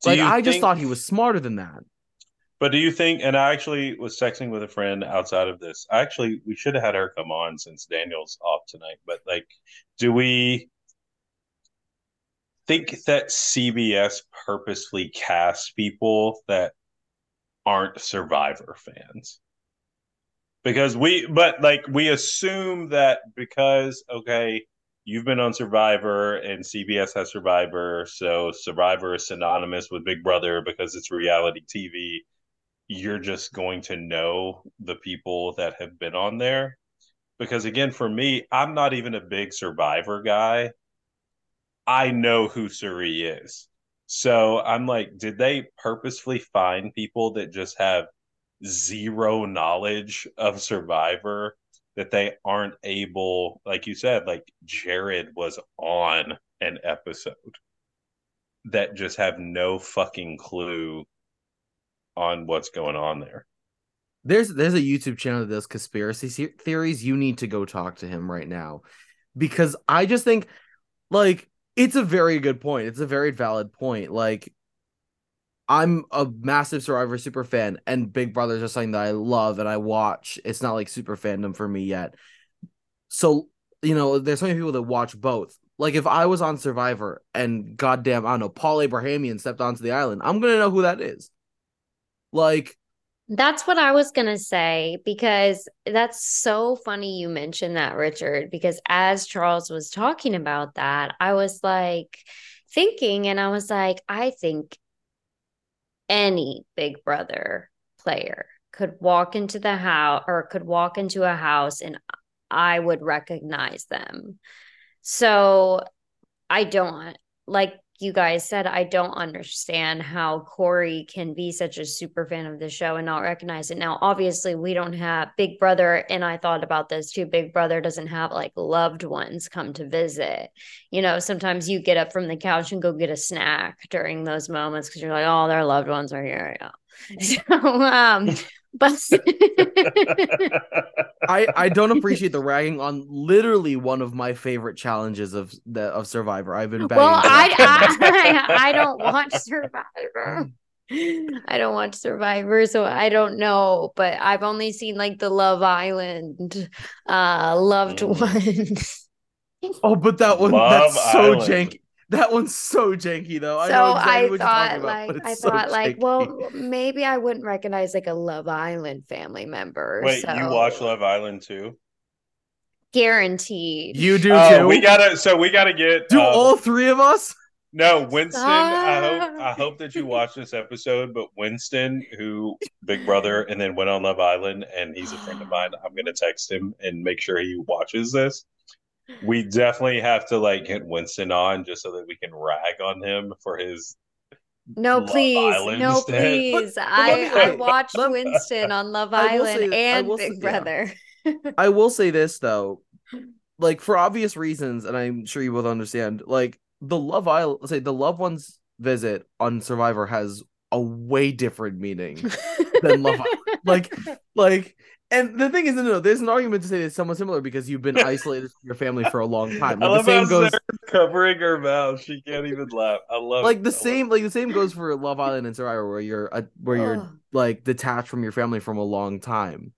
Do like i just thought he was smarter than that But do you think? And I actually was texting with a friend outside of this. Actually, we should have had her come on since Daniel's off tonight. But like, do we think that CBS purposely casts people that aren't Survivor fans? Because we, but like, we assume that because okay, you've been on Survivor and CBS has Survivor, so Survivor is synonymous with Big Brother because it's reality TV you're just going to know the people that have been on there. Because again, for me, I'm not even a big survivor guy. I know who Cirie is. So I'm like, did they purposefully find people that just have zero knowledge of survivor that they aren't able, like you said, like Jared was on an episode that just have no fucking clue on what's going on there. There's there's a YouTube channel that does conspiracy theories. You need to go talk to him right now because I just think like it's a very good point. It's a very valid point. Like I'm a massive Survivor super fan and Big Brother is just something that I love and I watch. It's not like super fandom for me yet. So, you know, there's so many people that watch both. Like if I was on Survivor and goddamn, I don't know, Paul Abrahamian stepped onto the island, I'm gonna know who that is. Like That's what I was going to say because that's so funny you mentioned that, Richard. Because as Charles was talking about that, I was like thinking, and I was like, I think any Big Brother player could walk into the house or could walk into a house and I would recognize them. So I don't like you guys said, I don't understand how Cory can be such a super fan of the show and not recognize it. Now, obviously, we don't have Big Brother, and I thought about this too. Big Brother doesn't have like loved ones come to visit. You know, sometimes you get up from the couch and go get a snack during those moments because you're like, oh, their loved ones are here. Yeah. So, um, but I I don't appreciate the ragging on literally one of my favorite challenges of the of Survivor. I've been well, I, I I don't watch Survivor. I don't watch Survivor, so I don't know. But I've only seen like the Love Island, uh, loved mm. ones. oh, but that one Love that's so Island. janky. That one's so janky though. So I, exactly I thought about, like I so thought janky. like well maybe I wouldn't recognize like a Love Island family member. Wait, so. you watch Love Island too? Guaranteed. You do oh, too. We gotta so we gotta get Do um, all three of us? No, Winston. I hope I hope that you watch this episode. But Winston, who Big Brother, and then went on Love Island, and he's a friend of mine. I'm gonna text him and make sure he watches this we definitely have to like get Winston on just so that we can rag on him for his no, Love please, Island no, please. But, I I watched Love, Winston on Love Island say, and Big say, Brother. Yeah. I will say this though, like for obvious reasons, and I'm sure you both understand. Like the Love Island, say the loved ones visit on Survivor has a way different meaning than Love Island. Like, like and the thing is, no, no, there's an argument to say it's somewhat similar because you've been isolated from your family for a long time. Like, I love the same goes covering her mouth; she can't even laugh. I love like it. the same, like the same goes for Love Island and Survivor, where you're uh, where you're like detached from your family from a long time.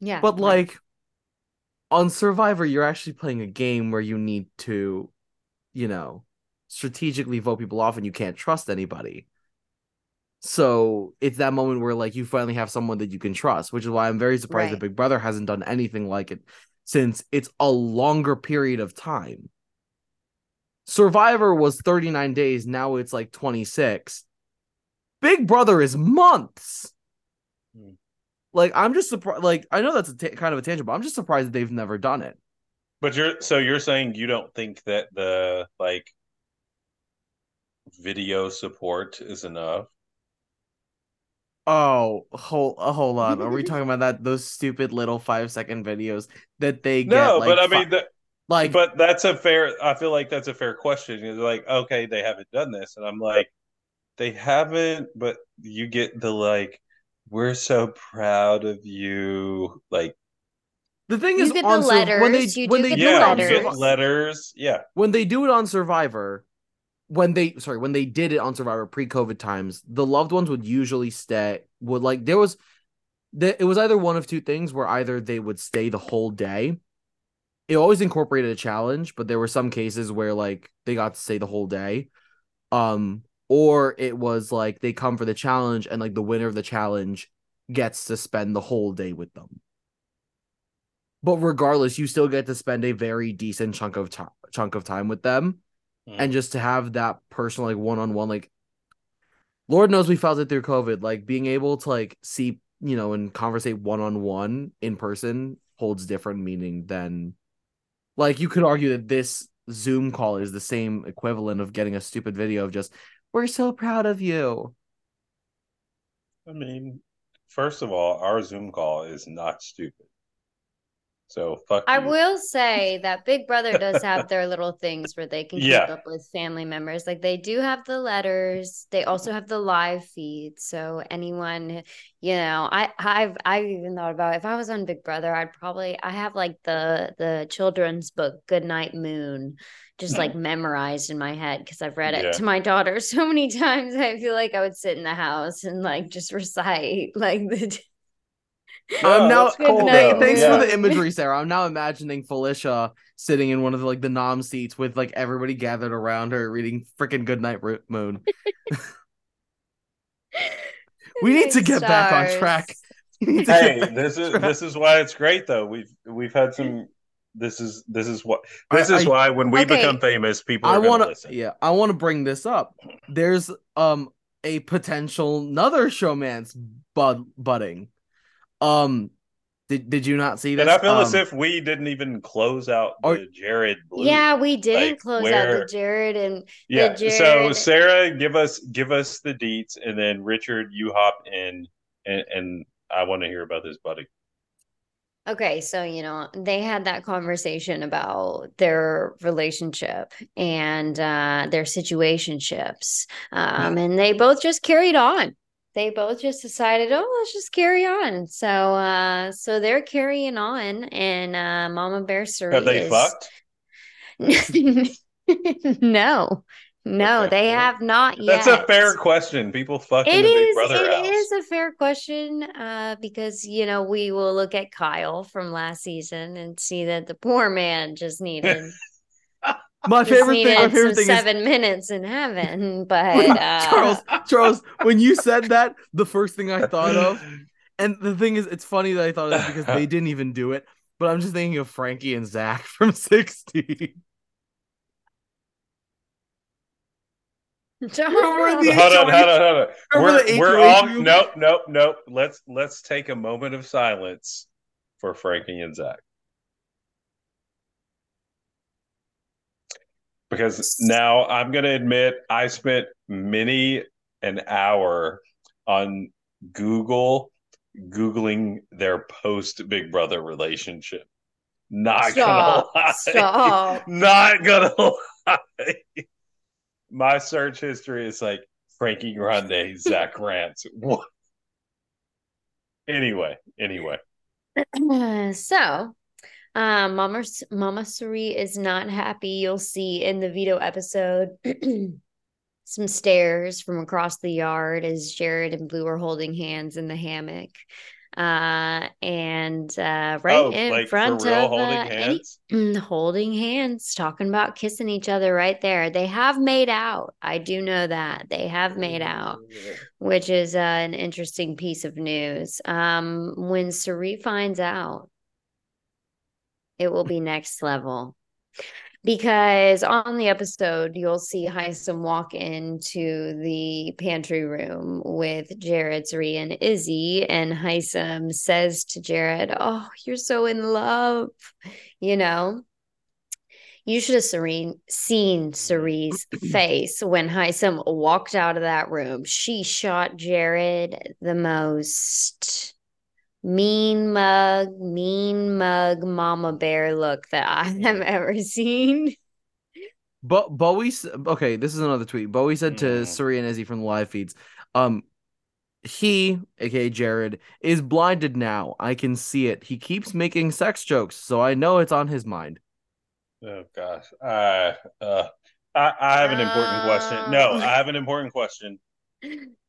Yeah, but like on Survivor, you're actually playing a game where you need to, you know, strategically vote people off, and you can't trust anybody. So it's that moment where like you finally have someone that you can trust, which is why I'm very surprised right. that Big Brother hasn't done anything like it since it's a longer period of time. Survivor was 39 days, now it's like 26. Big Brother is months. Hmm. Like I'm just surprised. Like I know that's a t- kind of a tangent, but I'm just surprised that they've never done it. But you're so you're saying you don't think that the like video support is enough? Oh, hold uh, hold on. Are we talking about that? Those stupid little five second videos that they get? No, like, but I mean, the, like, but that's a fair. I feel like that's a fair question. It's like, okay, they haven't done this, and I'm like, they haven't, but you get the like, we're so proud of you, like. The thing you is, on the letters. when they you when they do yeah, letters. You get letters, yeah. When they do it on Survivor, when they sorry when they did it on survivor pre-covid times the loved ones would usually stay would like there was it was either one of two things where either they would stay the whole day. It always incorporated a challenge but there were some cases where like they got to stay the whole day. Um or it was like they come for the challenge and like the winner of the challenge gets to spend the whole day with them. But regardless you still get to spend a very decent chunk of time chunk of time with them mm. and just to have that personal like one-on-one like lord knows we felt it through covid like being able to like see you know and conversate one-on-one in person holds different meaning than like you could argue that this zoom call is the same equivalent of getting a stupid video of just we're so proud of you i mean first of all our zoom call is not stupid so fuck. I you. will say that Big Brother does have their little things where they can yeah. keep up with family members. Like they do have the letters. They also have the live feed. So anyone, you know, I I've I've even thought about if I was on Big Brother, I'd probably I have like the the children's book Good Night Moon just mm-hmm. like memorized in my head because I've read it yeah. to my daughter so many times. I feel like I would sit in the house and like just recite like the I'm now cool, thanks yeah. for the imagery, Sarah. I'm now imagining Felicia sitting in one of the like the nom seats with like everybody gathered around her reading freaking Goodnight Moon. We need to get back on track. We need to hey, this is track. this is why it's great though. We've we've had some. This is this is what this I- is I- why when we Okay. become famous, people I are going want to to yeah, I want to bring this up. There's um a potential another showmance bud budding. Um did did you not see that? And I feel as Um, if we didn't even close out Are- the Jared. Blue. Yeah, we didn't Like, close out the Jared and yeah. So Jared- Sarah, give us give us the deets, and then Richard, you hop in, and, and I want to hear about this buddy. Okay, so you know, they had that conversation about their relationship and uh their situationships. Um and they both just carried on. They both just decided, "Oh, let's just carry on." So uh so they're carrying on and uh Mama Bear Cirie Have they is fucked? No. No, Okay. they have not yet. That's a fair question. People fuck in It. Brother It house. is a fair question, uh, because you know we will look at Kyle from last season and see that the poor man just needed my just favorite thing my favorite some thing is seven minutes in heaven. But uh, Charles, Charles, when you said that, the first thing I thought of, and the thing is, it's funny that I thought of this because they didn't even do it, but I'm just thinking of Frankie and Zach from 60. Charles, Remember the- hold on, hold on, hold on. We're, we're HOH all nope, nope, nope. Let's let's take a moment of silence for Frankie and Zach. Because now I'm gonna admit I spent many an hour on Google googling their post Big Brother relationship. Not Stop. gonna lie. Stop. Not gonna lie. My search history is like Frankie Grande, Zach Rance. What? Anyway, anyway. so um mama mama Cirie is not happy. You'll see in the veto episode some stairs from across the yard as jared and blue are holding hands in the hammock. Uh and uh right oh, in like front of holding uh, any- hands. Mm, holding hands talking about kissing each other right there. They have made out. I do know that. They have made out which is uh, an interesting piece of news. Um, when Cirie finds out, it will be next level. Because on the episode, you'll see Hisam walk into the pantry room with Jared, Cirie, and Izzy. And Hisam says to Jared, Oh, you're so in love. You know, you should have serene, seen Cirie's face when Hisam walked out of that room. She shot Jared the most mean mug, mean mug mama bear look that I have ever seen. But Bowie, okay, this is another tweet. Bowie said to Mm. Cirie and Izzy from the live feeds, um, he, aka Jared, is blinded now. I can see it. He keeps making sex jokes, so I know it's on his mind. Oh gosh. Uh, uh, I, I have an important question. No. I have an important question.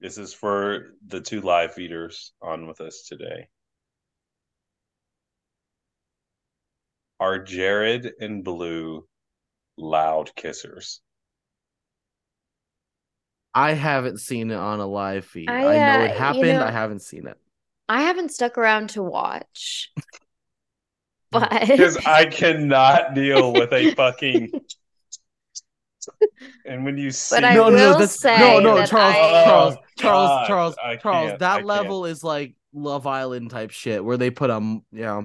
This is for the two live feeders on with us today. Are Jared and Blue loud kissers? I haven't seen it on a live feed. I, I, know uh, it you happened. know- I haven't seen it. I haven't stuck around to watch, but Because I cannot deal with a fucking. And when you see, But I no, no, will no, that's say no, no, that Charles, I- Charles, Oh, Charles, God, Charles, Charles. can't, I That can't. level is like Love Island type shit where they put um, yeah.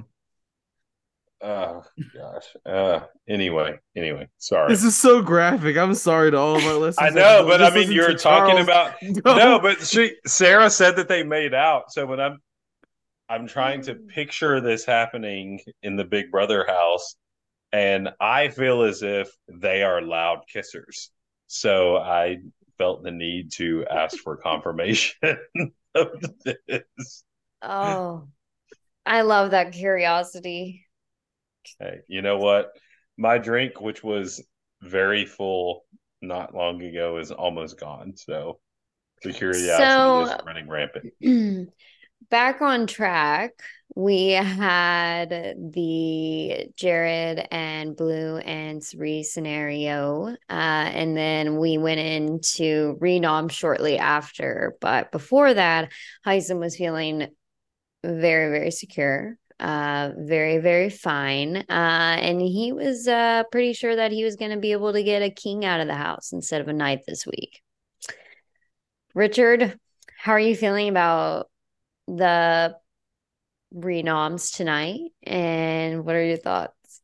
oh gosh. Uh, anyway, anyway, sorry. This is so graphic. I'm sorry to all of our listeners. I know, but I mean, you're talking Charles. about no, but she Sarah said that they made out. So when I'm I'm trying to picture this happening in the Big Brother house, and I feel as if they are loud kissers. So I felt the need to ask for confirmation of this. oh, I love that curiosity. Okay. you know what? My drink, which was very full not long ago, is almost gone. So the curiosity So- is running rampant. Back on track. We had the Jared and Blue and Cirie scenario. Uh, and then we went into Renom shortly after. But before that, Hisam was feeling very, very secure, uh, very, very fine. Uh, and he was uh, pretty sure that he was going to be able to get a king out of the house instead of a knight this week. Richard, how are you feeling about the renoms tonight? And what are your thoughts?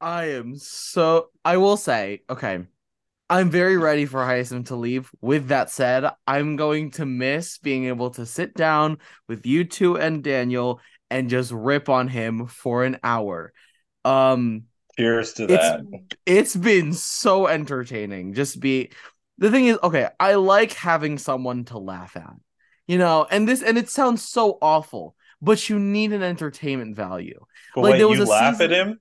I am so I will say, okay. I'm very ready for Hisam to leave. With that said, I'm going to miss being able to sit down with you two and Daniel and just rip on him for an hour. Um Cheers to it's, that. It's been so entertaining. Just be the thing is, okay, I like having someone to laugh at. You know, and this and it sounds so awful, but you need an entertainment value. But like, wait, there was you a laugh season- at him?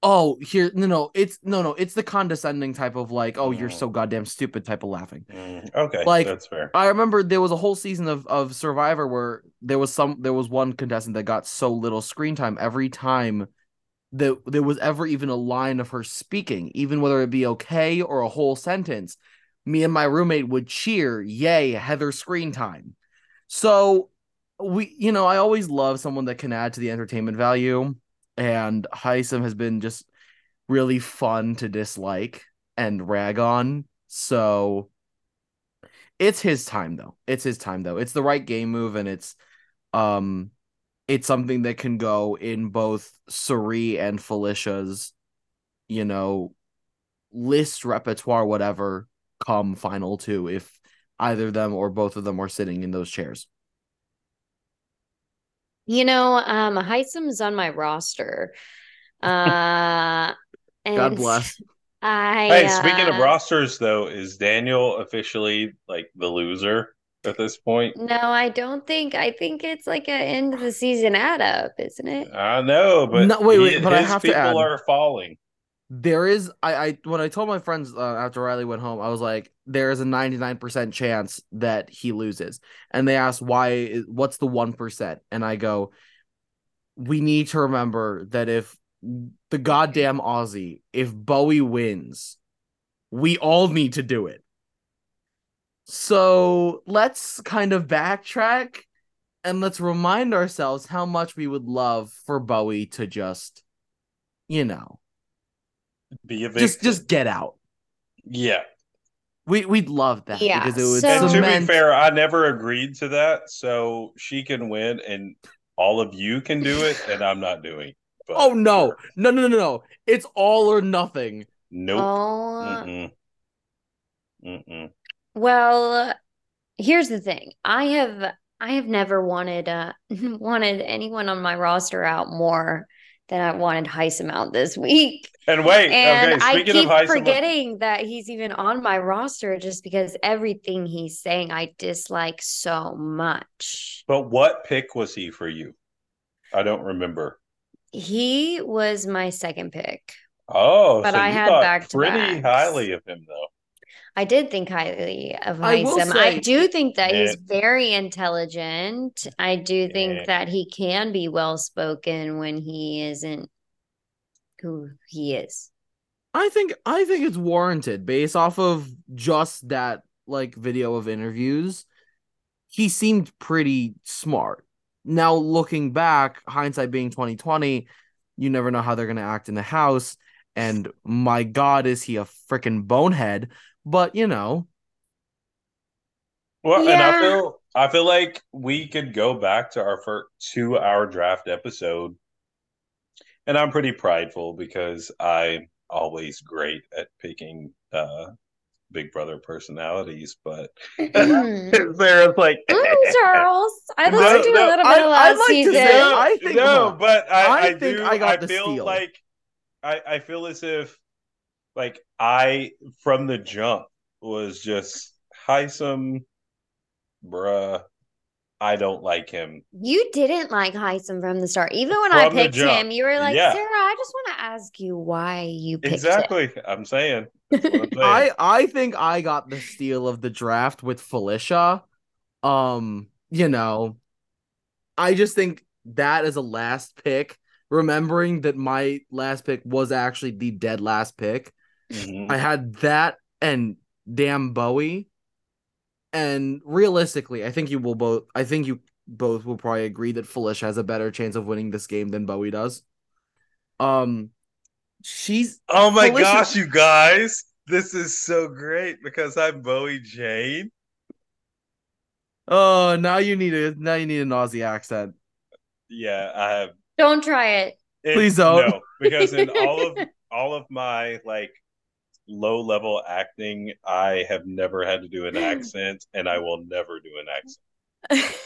Oh, here no no, it's no no, it's the condescending type of like, oh, you're Mm. so goddamn stupid type of laughing. Mm, okay, Like- that's fair. I remember there was a whole season of of Survivor where there was some there was one contestant that got so little screen time every time that there was ever even a line of her speaking, even whether it be okay or a whole sentence. Me and my roommate would cheer, "Yay, Heather screen time!" So we, you know, I always love someone that can add to the entertainment value, and Hisam has been just really fun to dislike and rag on. So it's his time though. It's his time though. It's the right game move and it's um it's something that can go in both Cirie and Felicia's, you know, list repertoire, whatever, come final two if either them or both of them are sitting in those chairs. You know, um, Hisam's on my roster. Uh, and God bless. I, Hey, speaking of uh, rosters, though, is Daniel officially like the loser at this point? No, I don't think. I think it's like a end of the season add up, isn't it? I know, but No, wait, wait, he- but I his have to people add- are falling. There is I I when I told my friends uh, after Riley went home, I was like, there is a 99% chance that he loses. And they asked why what's the 1%? And I go, we need to remember that if the goddamn Aussie, if Bowie wins, we all need to do it. So let's kind of backtrack and let's remind ourselves how much we would love for Bowie to just, you know, Be a just victim. just get out. yeah. We we'd love that Yeah, because it would so- And to be fair, I never agreed to that, so she can win, and all of you can do it, and I'm not doing. But oh no, no, no, no, no! It's all or nothing. nope. Oh, Mm-mm. Mm-mm. well, here's the thing. I have I have never wanted uh wanted anyone on my roster out more than I wanted Hisam out this week. And wait, And okay. I Speaking keep of high I'm forgetting that he's even on my roster just because everything he's saying I dislike so much. but what pick was he for you? I don't remember. He was my second pick. Oh, But so I you had back pretty highly of him, though. I did think highly of I will Hisam. I do think that he's very intelligent. I do think Yeah. that he can be well spoken when he isn't who he is. I think I think it's warranted based off of just that like video of interviews. He seemed pretty smart. Now looking back, hindsight being 2020, you never know how they're gonna act in the house. And my God, is he a freaking bonehead? But you know, Well, and I feel I feel like we could go back to our first two-hour draft episode, and I'm pretty prideful because I'm always great at picking uh, Big Brother personalities. But Mm, Sarah's like, Charles, I No, listened to no, a little I- bit of I'd last like to season. say- no, I think- no, but I, I I, think do. I got the feel steal. like I, I feel as if like I from the jump was just Hisam, bruh. I don't like him. You didn't like Hisam from the start. Even when I From the picked him, you were like, Yeah. Sarah, I just want to ask you why you picked him. Exactly. I'm saying. I'm saying. I I think I got the steal of the draft with Felicia. Um, you know, I just think that as a last pick, remembering that my last pick was actually the dead last pick, Mhm. I had that and damn Bowie. And realistically, I think you will both I think you both will probably agree that Felicia has a better chance of winning this game than Bowie does. Um she's Oh my Felicia- gosh, you guys. This is so great because I'm Bowie Jane. oh now you need a now you need an Aussie accent. Yeah, I have Don't try it. it- Please don't. No, because in all of all of my like low level acting, I have never had to do an accent and I will never do an accent.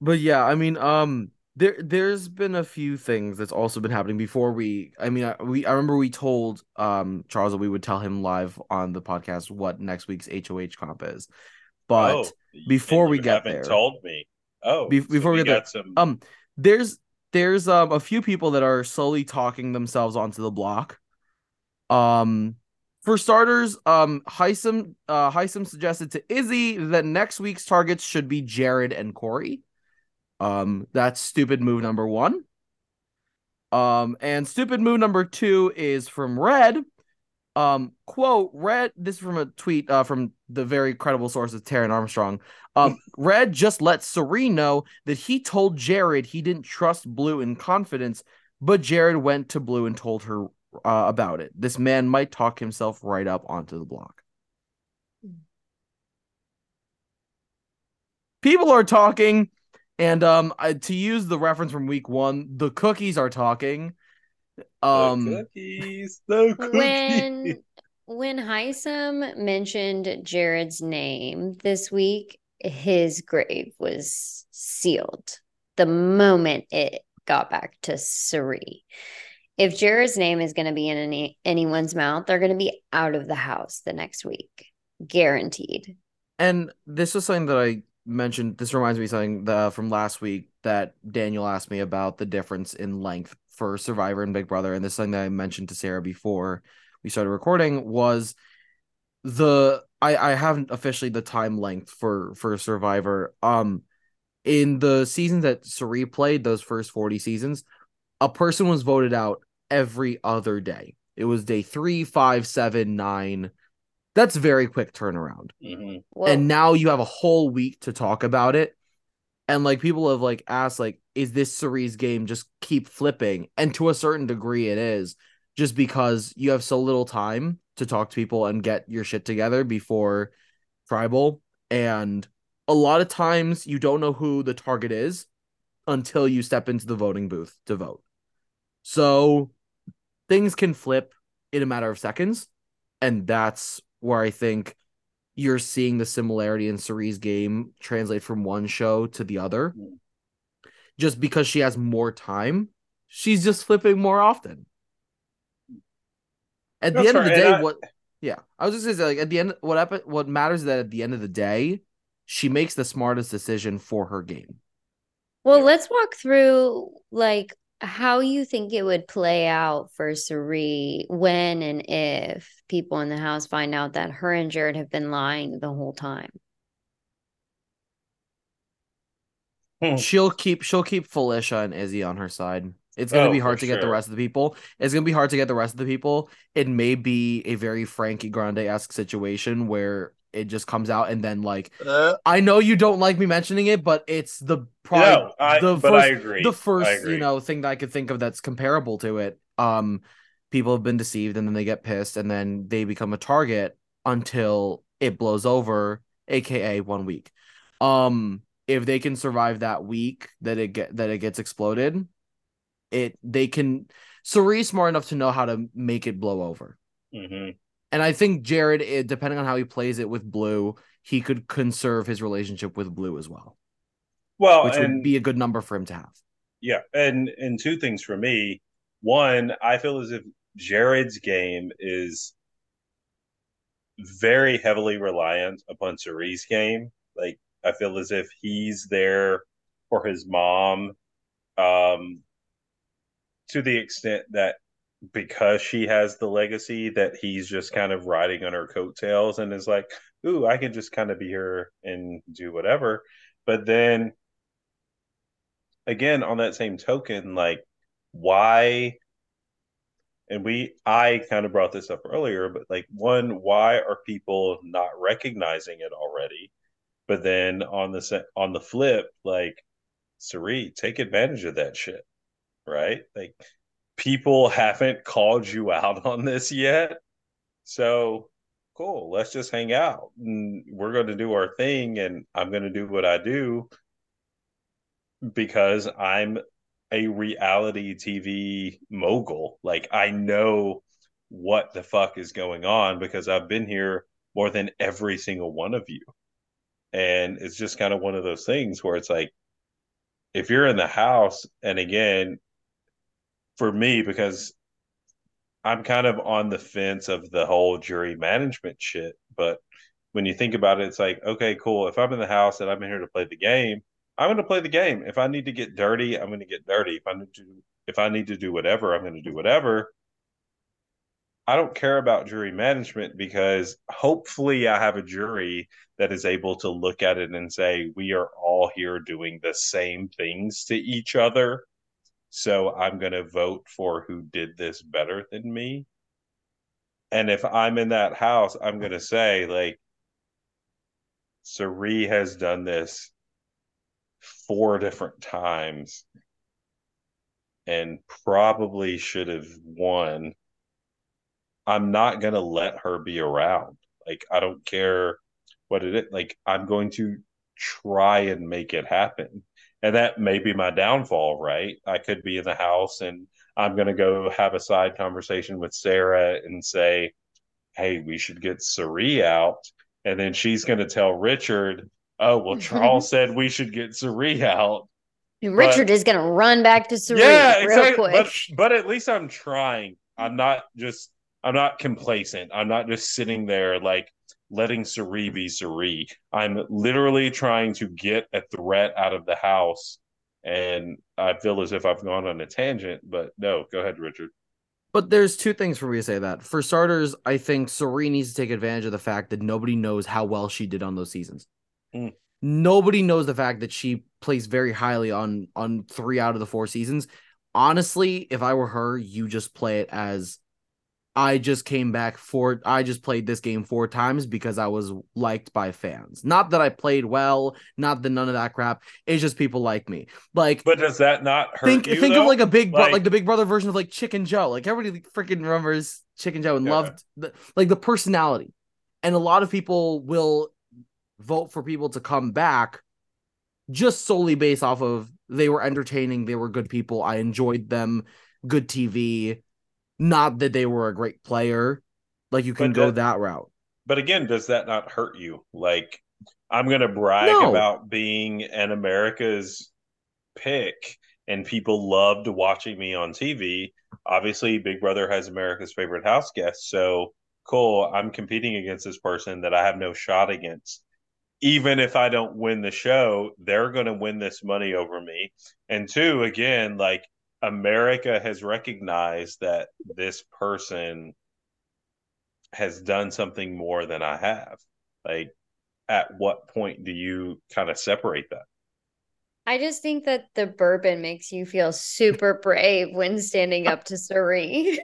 But yeah, I mean, um, there there's been a few things that's also been happening before we. I mean, I, we I remember we told um Charles that we would tell him live on the podcast what next week's HOH comp is, but Oh, before we you get haven't there- told me. Oh, Be- so before we get there, got some um, there's there's um a few people that are slowly talking themselves onto the block. Um, for starters, um, Hisam uh Hisam suggested to Izzy that next week's targets should be Jared and Cory. Um, that's stupid move number one. Um, and stupid move number two is from Red. Um, quote, Red, this is from a tweet uh from the very credible source of Taryn Armstrong. Um, Red just let Cirie know that he told Jared he didn't trust Blue in confidence, but Jared went to Blue and told her uh, about it. This man might talk himself right up onto the block. People are talking, and um, I, to use the reference from week one, the cookies are talking. Um, the cookies, the cookies. when when Hisam mentioned Jared's name this week, his grave was sealed the moment it got back to Cirie. If Jared's name is going to be in any anyone's mouth, they're going to be out of the house the next week, guaranteed. And this was something that I mentioned. This reminds me of something that, from last week that Daniel asked me about the difference in length for Survivor and Big Brother. And this is something that I mentioned to Sarah before we started recording was the I I haven't officially the time length for for Survivor. Um, in the seasons that Cirie played, those first forty seasons, a person was voted out every other day. It was day three, five, seven, nine. That's very quick turnaround Mhm. Well, and now you have a whole week to talk about it and like people have like asked like is this series game just keep flipping and to a certain degree it is just because you have so little time to talk to people and get your shit together before tribal and a lot of times you don't know who the target is until you step into the voting booth to vote so things can flip in a matter of seconds and that's where i think you're seeing the similarity in Cirie's game translate from one show to the other. Just because she has more time, she's just flipping more often. At the That's end of the day, I- what? Yeah, I was just gonna say, like at the end, what happen, What matters is that at the end of the day, she makes the smartest decision for her game. Well, Yeah. let's walk through like how you think it would play out for Cirie when and if people in the house find out that her and Jared have been lying the whole time. Hmm. She'll keep she'll keep Falicia and Izzy on her side. It's gonna Oh, be hard to get the rest of the people. It's gonna be hard to get the rest of the people. It may be a very Frankie Grande esque situation where it just comes out and then like I know you don't like me mentioning it, but it's the probably no, I, the but first I agree. the first agree. you know thing that I could think of that's comparable to it. Um, people have been deceived and then they get pissed and then they become a target until it blows over, aka one week. Um, if they can survive that week that it get that it gets exploded, it they can. Cirie's smart enough to know how to make it blow over. Mhm. And I think Jared, eh, depending on how he plays it with Blue, he could conserve his relationship with Blue as well, Well, which and would be a good number for him to have. Yeah, and and two things for me. One, I feel as if Jared's game is very heavily reliant upon Cirie's game. Like I feel as if he's there for his mom, um, to the extent that because she has the legacy, that he's just kind of riding on her coattails and is like, "Ooh, I can just kind of be here and do whatever." But then again, on that same token, like why and we I kind of brought this up earlier, but like one, why are people not recognizing it already? But then on the on the flip, like Cirie, take advantage of that shit, right? Like people haven't called you out on this yet, so cool. Let's just hang out, and we're going to do our thing, and I'm going to do what I do because I'm a reality TV mogul. Like I know what the fuck is going on because I've been here more than every single one of you. And it's just kind of one of those things where it's like, if you're in the house, and again, for me, because I'm kind of on the fence of the whole jury management shit. But when you think about it, it's like, okay, cool. If I'm in the house and I'm in here to play the game, I'm going to play the game. If I need to get dirty, I'm going to get dirty. If I need to, if I need to do whatever, I'm going to do whatever. I don't care about jury management because hopefully I have a jury that is able to look at it and say, we are all here doing the same things to each other. So I'm going to vote for who did this better than me. And if I'm in that house, I'm going to say, like, Cirie has done this four different times and probably should have won. I'm not going to let her be around. Like, I don't care what it is. Like, I'm going to try and make it happen. And that may be my downfall, right? I could be in the house and I'm going to go have a side conversation with Sarah and say, hey, we should get Cirie out. And then she's going to tell Richard, oh well charles said we should get Cirie out. And richard but, is gonna run back to Cirie yeah exactly. But, but at least i'm trying. I'm not just i'm not complacent. I'm not just sitting there like letting Cirie be Cirie i'm literally trying to get a threat out of the house and i feel as if i've gone on a tangent but no go ahead richard but there's two things for me to say that. For starters, I think Cirie needs to take advantage of the fact that nobody knows how well she did on those seasons. Mm. Nobody knows the fact that she plays very highly on on three out of the four seasons. Honestly, if I were her, you just play it as I just came back for I just played this game four times because I was liked by fans. Not that I played well, not that none of that crap. It's just people like me. Like But does that not hurt think you, think though? of like a big like, like the big brother version of like Chicken Joe. Like everybody freaking remembers Chicken Joe and yeah. loved the, like the personality. And a lot of people will vote for people to come back just solely based off of they were entertaining, they were good people, I enjoyed them, good TV, not that they were a great player. Like you can but go that, that route. But again, does that not hurt you? Like I'm going to brag no. about being an America's pick and people loved watching me on TV. Obviously, Big Brother has America's favorite house guest, so cool. I'm competing against this person that I have no shot against even if I don't win the show, they're going to win this money over me. And two, again, like America has recognized that this person has done something more than I have. Like, at what point do you kind of separate that? I just think that the bourbon makes you feel super brave when standing up to Cirie.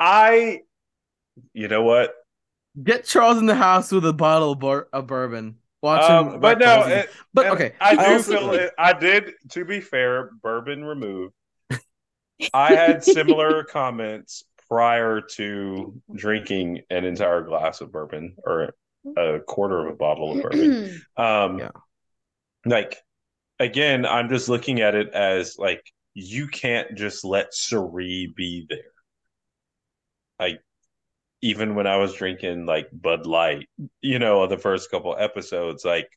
I, you know what? Get Charles in the house with a bottle of, bur- of bourbon. Watch um. But no, it, but okay. I do I feel it. I did. To be fair, bourbon removed. I had similar comments prior to drinking an entire glass of bourbon or a quarter of a bottle of bourbon. Um, yeah. Like again, I'm just looking at it as like you can't just let Cirie be there. Like even when I was drinking like Bud Light, you know, the first couple episodes, like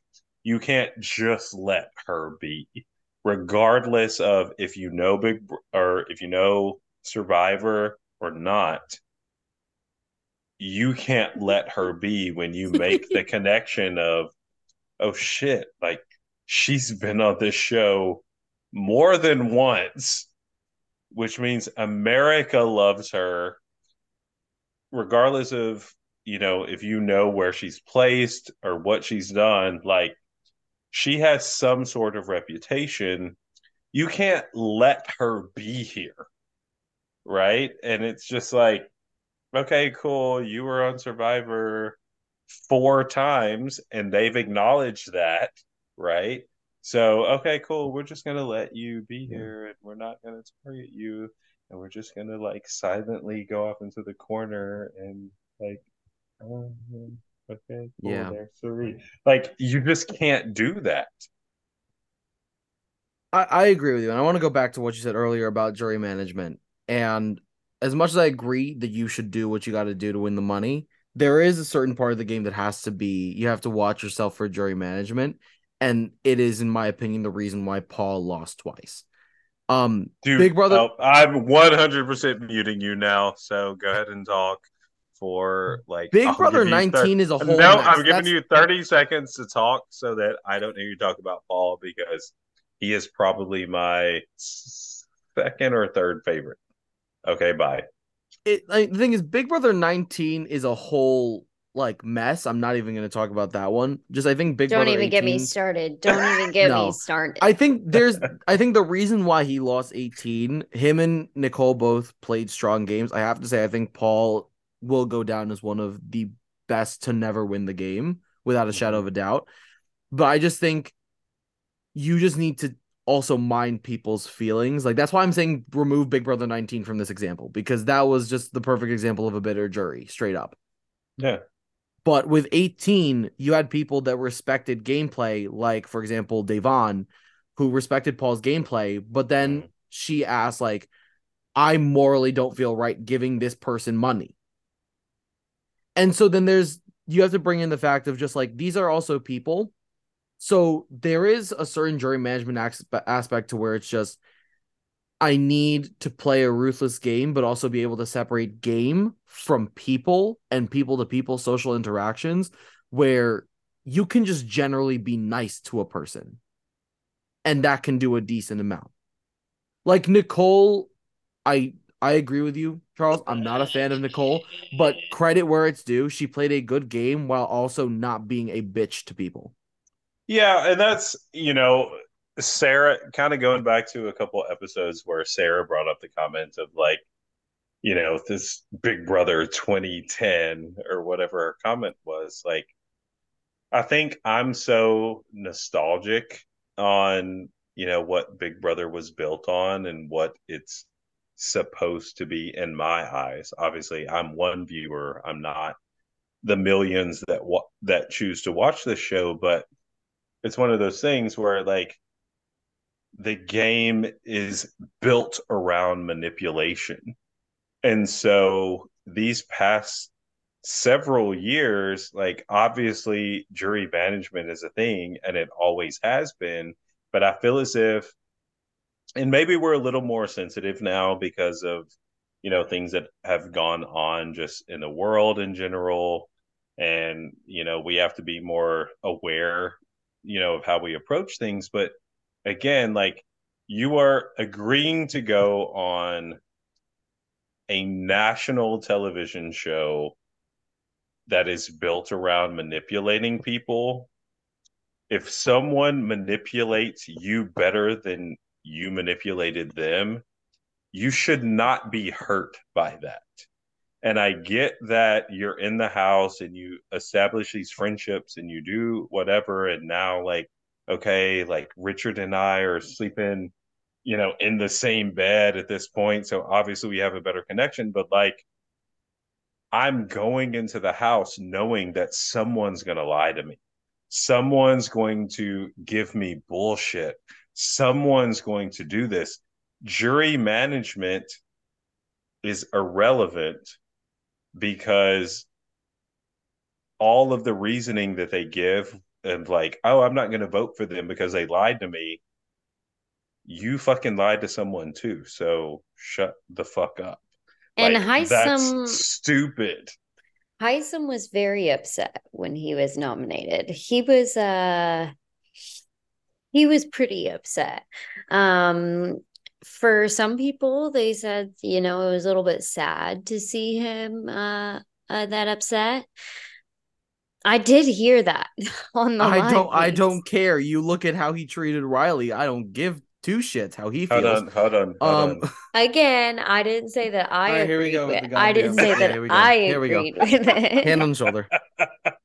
you can't just let her be, regardless of if you know Big or if you know Survivor or not. You can't let her be when you make the connection of, oh shit, like she's been on this show more than once, which means America loves her regardless of you know if you know where she's placed or what she's done like she has some sort of reputation. You can't let her be here. Right. And it's just like, okay, cool. You were on Survivor four times and they've acknowledged that. Right. So, okay, cool. We're just going to let you be here and we're not going to target you. And we're just going to like silently go off into the corner and like, oh, okay, cool. Yeah. There's Like, you just can't do that. I, I agree with you. And I want to go back to what you said earlier about jury management. And as much as I agree that you should do what you got to do to win the money, there is a certain part of the game that has to be you have to watch yourself for jury management and it is, in my opinion, the reason why Paul lost twice. Um, Dude, Big Brother, oh, I'm 100 percent muting you now. So go ahead and talk for like Big I'll Brother 19 is a whole. No, mess. I'm giving That's... you 30 seconds to talk so that I don't hear you talk about Paul because he is probably my second or third favorite. Okay, bye. It, like, the thing is, Big Brother 19 is a whole like mess. I'm not even going to talk about that one. Just I think Big Brother. Don't Brother even 18, get me started. Don't even get no, me started. I think there's I think the reason why he lost 18, him and Nicole both played strong games. I have to say I think Paul will go down as one of the best to never win the game without a mm-hmm. shadow of a doubt. But I just think you just need to also mind people's feelings. Like that's why I'm saying remove Big Brother 19 from this example because that was just the perfect example of a bitter jury, straight up. Yeah. But with 18, you had people that respected gameplay, like for example, Da'Vonne, who respected Paul's gameplay, but then mm. she asked, like, I morally don't feel right giving this person money. And so then there's you have to bring in the fact of just like these are also people. So there is a certain jury management aspect to where it's just I need to play a ruthless game, but also be able to separate game from people and people to people social interactions where you can just generally be nice to a person and that can do a decent amount. Like Nicole, I I agree with you, Charles. I'm not a fan of Nicole, but credit where it's due. She played a good game while also not being a bitch to people. Yeah, and that's, you know, Sarah, kind of going back to a couple episodes where Sarah brought up the comment of like, you know, this Big Brother 2010 or whatever her comment was. Like, I think I'm so nostalgic on, you know, what Big Brother was built on and what it's supposed to be in my eyes. Obviously, I'm one viewer. I'm not the millions that wa- that choose to watch this show, but it's one of those things where like the game is built around manipulation. And so these past several years, like obviously jury management is a thing and it always has been. But I feel as if, and maybe we're a little more sensitive now because of, you know, things that have gone on just in the world in general. And, you know, we have to be more aware, you know, of how we approach things. But again, like you are agreeing to go on a national television show that is built around manipulating people. If someone manipulates you better than you manipulated them, you should not be hurt by that. And I get that you're in the house and you establish these friendships and you do whatever. And now, like, okay, like Richard and I are sleeping, you know, in the same bed at this point. So obviously we have a better connection, but like I'm going into the house knowing that someone's going to lie to me. Someone's going to give me bullshit. Someone's going to do this. Jury management is irrelevant because all of the reasoning that they give and like, oh, I'm not going to vote for them because they lied to me. You fucking lied to someone too. So shut the fuck up. And like, Hisam stupid. Hisam was very upset when he was nominated. He was uh he was pretty upset. Um for some people they said, you know, it was a little bit sad to see him uh, uh that upset. I did hear that on the. I don't. I don't care. You look at how he treated Riley. I don't give two shits how he feels. Hold on, hold on, hold Um, on. Again, I didn't say that I. All right, here we agreed go with with- the I didn't say that here. I Here we go. agreed with it. hand on the shoulder.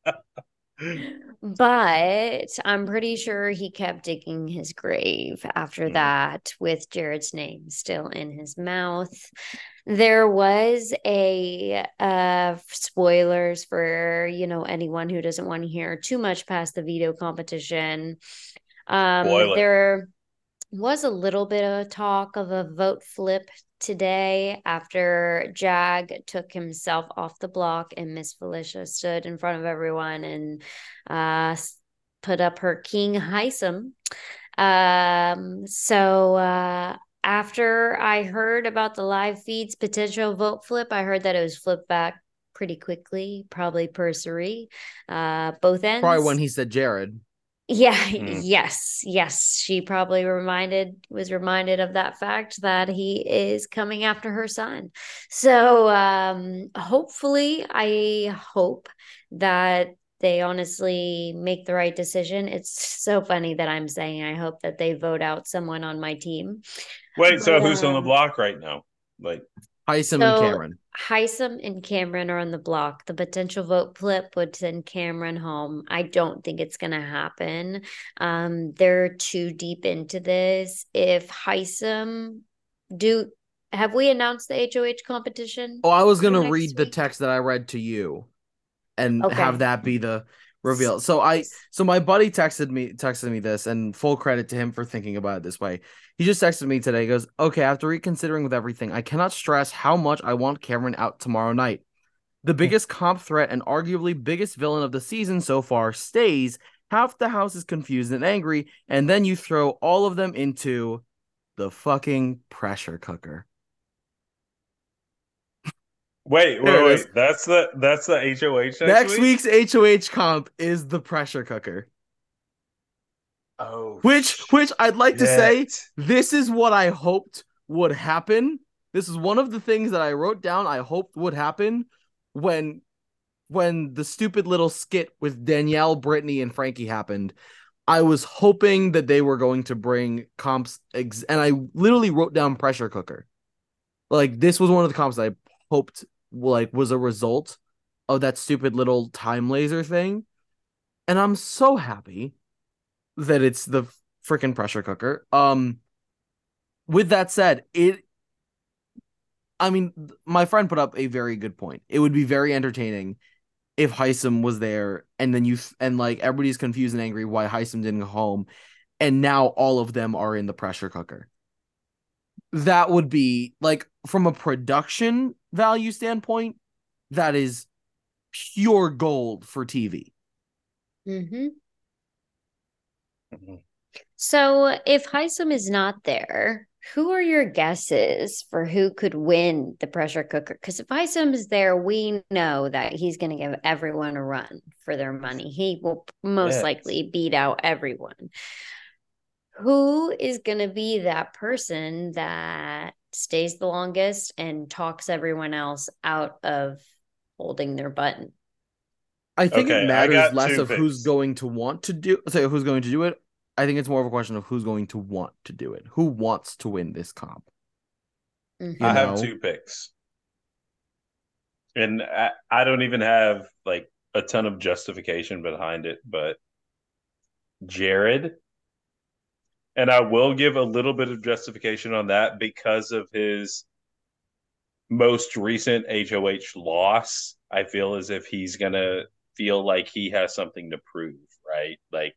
But I'm pretty sure he kept digging his grave after Mhm. that with Jared's name still in his mouth. There was a uh spoilers for, you know, anyone who doesn't want to hear too much past the veto competition. Um there was a little bit of talk of a vote flip today after Jag took himself off the block and Miss Falicia stood in front of everyone and uh put up her King Hisam. Um so uh after I heard about the live feeds potential vote flip, I heard that it was flipped back pretty quickly, probably pursery. Uh both ends. Probably when he said Jared. Yeah, Mm. yes, yes. She probably reminded was reminded of that fact that he is coming after her son. So um hopefully I hope that they honestly make the right decision. It's so funny that I'm saying I hope that they vote out someone on my team. Wait, so But, who's on the um, block right now? Like, Hisam and So- Cameron. Hisam and Cameron are on the block. The potential vote flip would send Cameron home. I don't think it's going to happen. Um, they're too deep into this. If Hisam do, have we announced the HOH competition? Oh, I was gonna next read the text that I read to you, and Okay. have that be the reveal. So I, so my buddy texted me, texted me this, and full credit to him for thinking about it this way. He just texted me today. He goes, "Okay, after reconsidering with everything, I cannot stress how much I want Cameron out tomorrow night. The hmm. biggest comp threat and arguably biggest villain of the season so far stays. Half the house is confused and angry, and then you throw all of them into the fucking pressure cooker." Wait, wait, wait. That's the that's the HOH next, Next week? week's HOH comp is the pressure cooker. Oh, Which which I'd like to say this is what I hoped would happen. This is one of the things that I wrote down I hoped would happen when when the stupid little skit with Danielle, Brittany, and Frankie happened. I was hoping that they were going to bring comps ex- and I literally wrote down pressure cooker. Like this was one of the comps that I hoped like was a result of that stupid little time laser thing. And I'm so happy that it's the freaking pressure cooker. Um with that said, it I mean, my friend put up a very good point. It would be very entertaining if Hisam was there and then you and like everybody's confused and angry why Hisam didn't go home and now all of them are in the pressure cooker. That would be like from a production value standpoint, that is pure gold for TV. Mm-hmm. Mhm. So if Hisam is not there, who are your guesses for who could win the pressure cooker? Because if Hisam is there, we know that he's going to give everyone a run for their money. He will most Yes. likely beat out everyone. Who is going to be that person that stays the longest and talks everyone else out of holding their button? I think Okay, it matters less two of who's going to want to do say who's going to do it. I think it's more of a question of who's going to want to do it. Who wants to win this comp? Mhm. I have two picks, and I, I don't even have like a ton of justification behind it, but Jared, and I will give a little bit of justification on that because of his most recent HOH loss. I feel as if he's gonna feel like he has something to prove, right? Like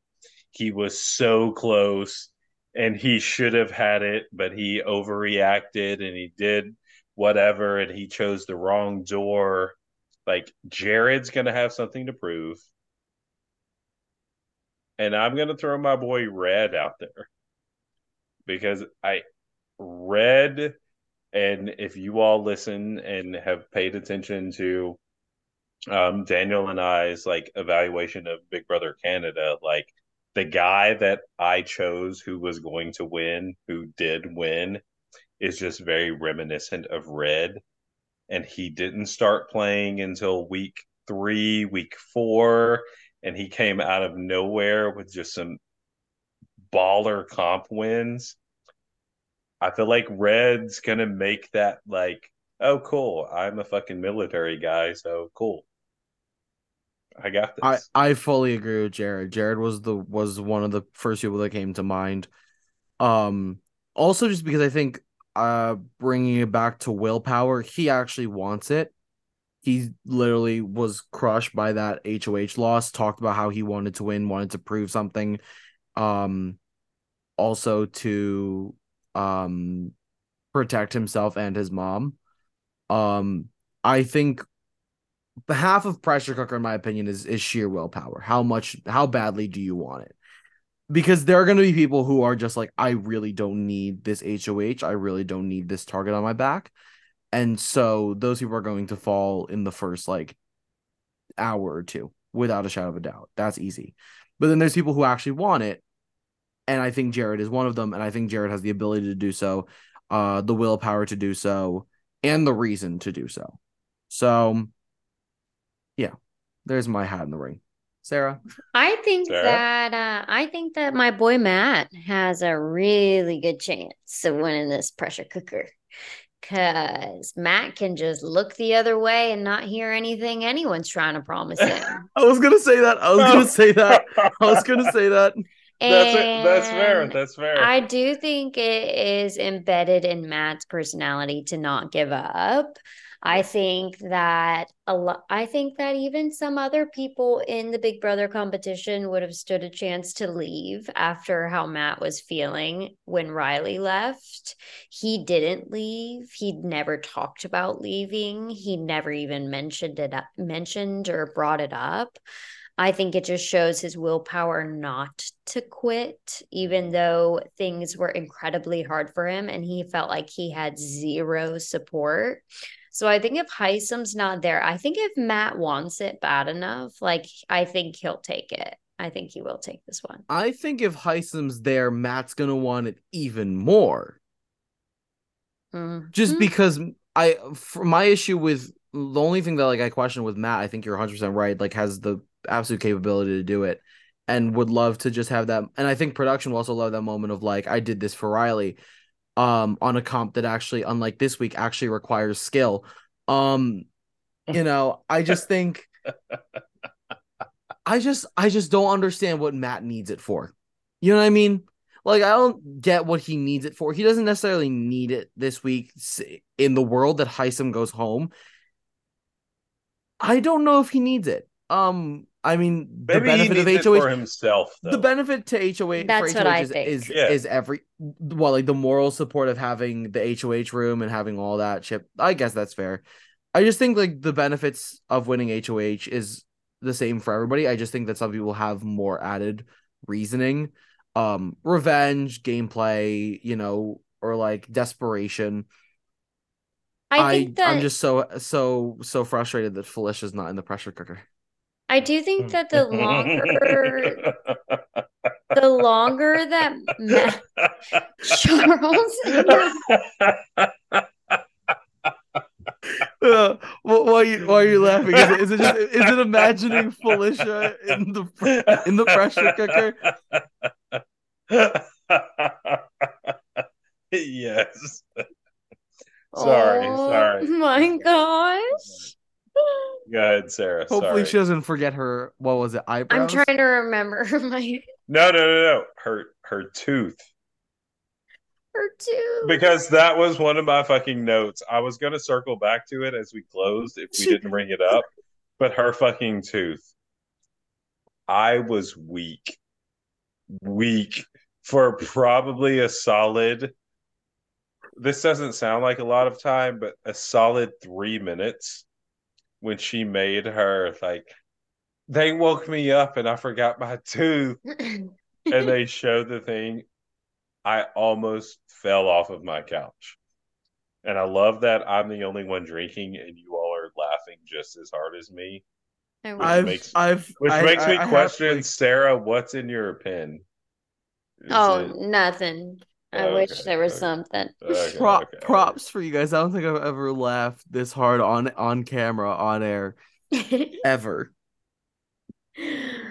he was so close and he should have had it, but he overreacted and he did whatever and he chose the wrong door. Like Jared's gonna have something to prove. And I'm gonna throw my boy Red out there. Because I read, and if you all listen and have paid attention to um, Daniel and I's like evaluation of Big Brother Canada, like the guy that I chose who was going to win, who did win, is just very reminiscent of Red. And he didn't start playing until week three, week four, and he came out of nowhere with just some baller comp wins. I feel like Red's gonna make that like, oh cool, I'm a fucking military guy, so cool. I got this. I, I fully agree with Jared. Jared was the was one of the first people that came to mind. Um also just because I think uh bringing it back to willpower, he actually wants it. He literally was crushed by that HOH loss, talked about how he wanted to win, wanted to prove something. Um also to um protect himself and his mom. Um I think half of pressure cooker in my opinion is is sheer willpower. How much how badly do you want it? Because there are going to be people who are just like I really don't need this HOH. I really don't need this target on my back. And so those people are going to fall in the first like hour or two without a shadow of a doubt. That's easy. But then there's people who actually want it and I think Jared is one of them, and I think Jared has the ability to do so, uh, the willpower to do so, and the reason to do so. So, yeah, there's my hat in the ring. Sarah, I think Sarah? that uh, I think that my boy Matt has a really good chance of winning this pressure cooker. Cause Matt can just look the other way and not hear anything anyone's trying to promise him. I was gonna say that. I was gonna say that. I was gonna say that. That's it. That's fair. That's fair. I do think it is embedded in Matt's personality to not give up. I think that a lot. I think that even some other people in the Big Brother competition would have stood a chance to leave after how Matt was feeling when Riley left. He didn't leave. He'd never talked about leaving. He never even mentioned it. Mentioned or brought it up. I think it just shows his willpower not to quit, even though things were incredibly hard for him and he felt like he had zero support. So I think if Hisam's not there, I think if Matt wants it bad enough, like I think he'll take it. I think he will take this one. I think if Hisam's there, Matt's gonna want it even more. Mm-hmm. Just because I, for my issue with the only thing that like I question with Matt, I think you're 100 percent right. Like has the absolute capability to do it and would love to just have that. And I think production will also love that moment of like I did this for Riley um on a comp that actually unlike this week actually requires skill. Um you know I just think I just I just don't understand what Matt needs it for. You know what I mean? Like I don't get what he needs it for. He doesn't necessarily need it this week in the world that Hisam goes home. I don't know if he needs it. Um I mean, Maybe the benefit of HOH for himself. Though. The benefit to HOH That's for HOH is is, yeah. is every well, like the moral support of having the HOH room and having all that shit. I guess that's fair. I just think like the benefits of winning HOH is the same for everybody. I just think that some people have more added reasoning, um, revenge, gameplay, you know, or like desperation. I think that... I'm just so so so frustrated that Falicia's not in the pressure cooker. I do think that the longer the longer that Ma- Charles uh, why are you why are you laughing? Is it, is it just is it imagining Falicia in the in the pressure cooker? yes. sorry, oh, sorry. My gosh. Go ahead, Sarah. Hopefully, Sorry. she doesn't forget her. What was it? Eyebrows. I'm trying to remember my. No, no, no, no. Her her tooth. Her tooth. Because that was one of my fucking notes. I was gonna circle back to it as we closed if we didn't bring it up, but her fucking tooth. I was weak, weak for probably a solid. This doesn't sound like a lot of time, but a solid three minutes when she made her like they woke me up and I forgot my tooth and they showed the thing. I almost fell off of my couch. And I love that I'm the only one drinking and you all are laughing just as hard as me. Which I've, makes, I've, which I, makes I, me I question, have, Sarah, what's in your pen? Is oh, it... nothing. I oh, okay, wish there was okay. something. Okay, Pro- props for you guys. I don't think I've ever laughed this hard on on camera on air ever.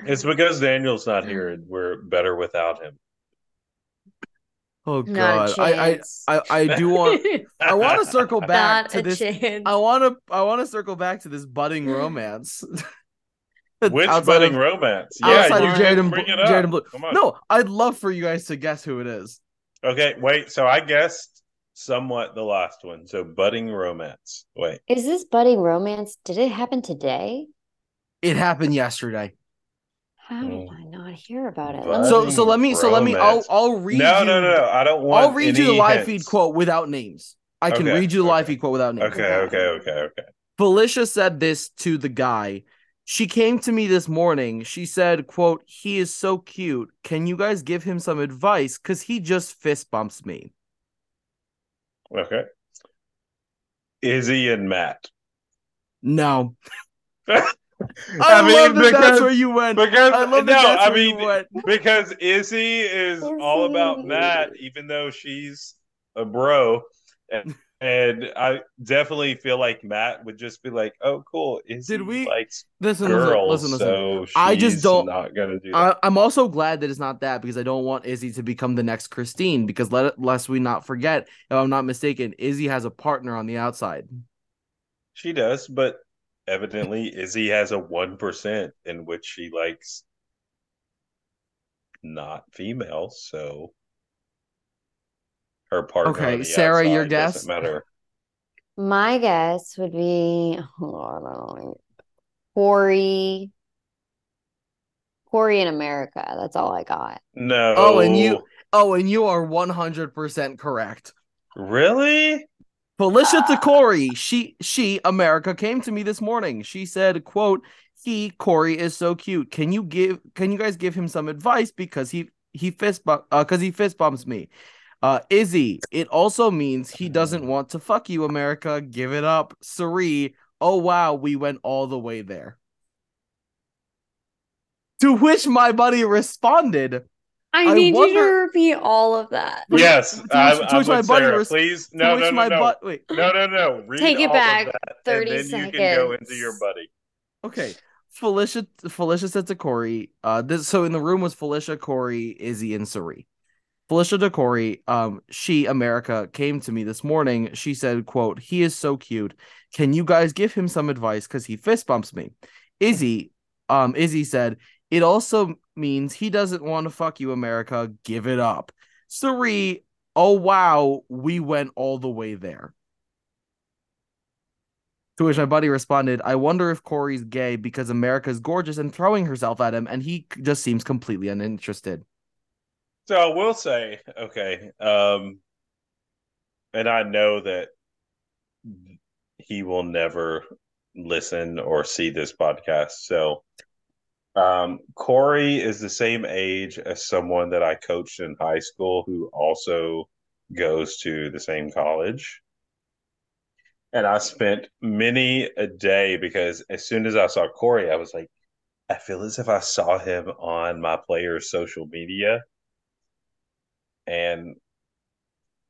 It's because Daniel's not here and we're better without him. Oh Not god. a I, I chance. I I do want I want to circle back Not to a this chance. I want to I want to circle back to this budding romance. Which Outside budding of- romance? outside Yeah, of you Jared and bring it up. Jared and Blue. No, I'd love for you guys to guess who it is. Okay, wait. So I guessed somewhat the last one. So budding romance. Wait. Is this budding romance? Did it happen today? It happened yesterday. How did Mm. I not hear about it? Budding So so let me so let me I'll. I'll read no, you no, no, no. I don't want. I'll read you the live hints. feed quote without names. I can Okay, read you the live feed quote without names. Okay, okay, okay, okay. Falicia said this to the guy. She came to me this morning. She said, quote, he is so cute. Can you guys give him some advice? Cause he just fist bumps me. Okay. Izzy and Matt. No. I, I, mean, love that because, that's where you went. because I love that no, that's I where you mean went. because Izzy is all about Matt, even though she's a bro, and, and I definitely feel like Matt would just be like, "Oh, cool, Izzy Did we- like Listen, girls, listen, listen, listen. so I just don't- not gonna do that." I, I'm also glad that it's not that because I don't want Izzy to become the next Christine. Because let lest we not forget, if I'm not mistaken, Izzy has a partner on the outside. She does, but evidently Izzy has a one percent in which she likes not female, so her partner. Okay, on the Sarah, your guess? doesn't matter. My guess would be oh, I don't know, Cory. Cory in America. That's all I got. No. Oh, and you- Oh, and you are 100% correct. really? Falicia to Cory, she she America came to me this morning. She said, "quote He Cory is so cute. Can you give? Can you guys give him some advice because he he fist bump uh because he fist bumps me." Uh, Izzy, it also means he doesn't want to fuck you, America. Give it up, Cirie. Oh wow, we went all the way there. To which my buddy responded, I, I need you to repeat all of that. Yes. to which- I'm, to I'm my buddy Sarah. Please, no, no, no, no. butt wait. No, no, no. Read Take it all of back. that, 30 and then you can go into your buddy. Okay. Falicia Falicia said to Cory, uh this so in the room was Falicia, Cory, Izzy, and Cirie. Falicia to Cory, um, she, America, came to me this morning. She said, quote, he is so cute. Can you guys give him some advice? Because he fist bumps me. Izzy, um, Izzy said, it also means he doesn't want to fuck you, America. Give it up. Cirie, oh wow, we went all the way there. To which my buddy responded, I wonder if Cory's gay because America's gorgeous and throwing herself at him, and he just seems completely uninterested. So I will say, okay, um, and I know that he will never listen or see this podcast. So, um, Cory is the same age as someone that I coached in high school who also goes to the same college. And I spent many a day because as soon as I saw Cory, I was like, I feel as if I saw him on my player's social media and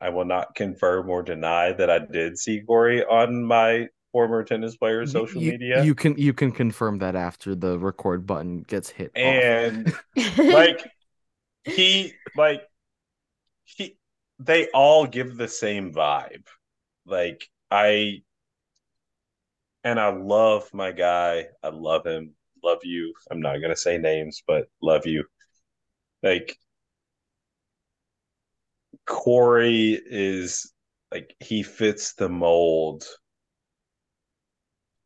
I will not confirm or deny that I did see Cory on my former tennis player's social You- media. You can you can confirm that after the record button gets hit. and like he like he they all give the same vibe. Like I and I love my guy. I love him. Love you. I'm not gonna say names, but love you. Like Cory is like he fits the mold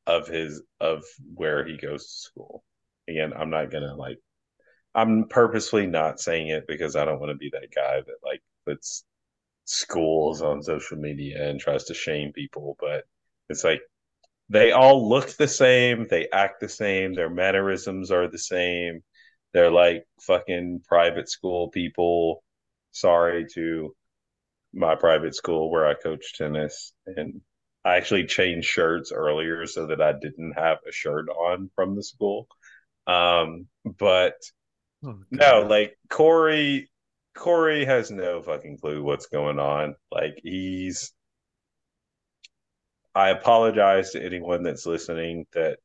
of his of where he goes to school. Again, I'm not gonna like I'm purposely not saying it because I don't want to be that guy that like puts schools on social media and tries to shame people, but it's like they all look the same, they act the same, their mannerisms are the same. They're like fucking private school people. Sorry to my private school where I coach tennis and I actually changed shirts earlier so that I didn't have a shirt on from the school. Um, but Oh, no, like Cory, Cory has no fucking clue what's going on. Like he's. I apologize to anyone that's listening that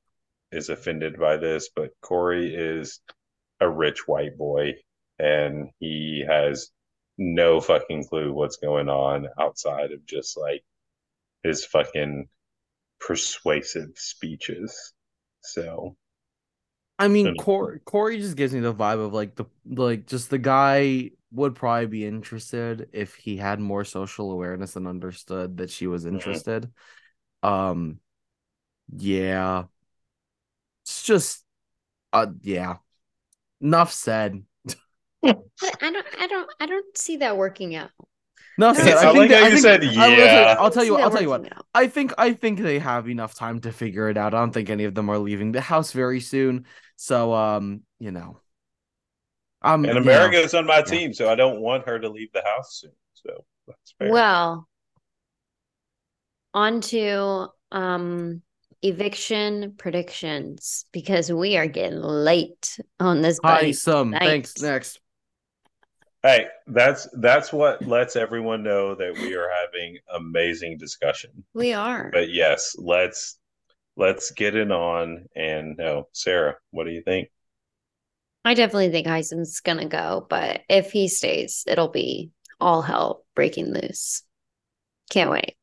is offended by this, but Cory is a rich white boy and he has no fucking clue what's going on outside of just like his fucking persuasive speeches. So I mean, Cory, Cory just gives me the vibe of like the like just the guy would probably be interested if he had more social awareness and understood that she was interested. Um, yeah, it's just, uh, yeah. Enough said. I I don't I don't I don't see that working out. Enough I said. I think how that- I you think- said, I will tell- yeah. I'll tell you. I I'll tell you what. out. I think I think they have enough time to figure it out. I don't think any of them are leaving the house very soon. So um, you know. Um and you know, America's on my yeah. team, so I don't want her to leave the house soon. So that's fair. Well, on to um eviction predictions because we are getting late on this Hi, some Thanks. thanks. Next. Hey, that's that's what lets everyone know that we are having amazing discussion. We are. But yes, let's let's get it on. And no, Sarah, what do you think? I definitely think Hisam's gonna go, but if he stays, it'll be all hell breaking loose. Can't wait.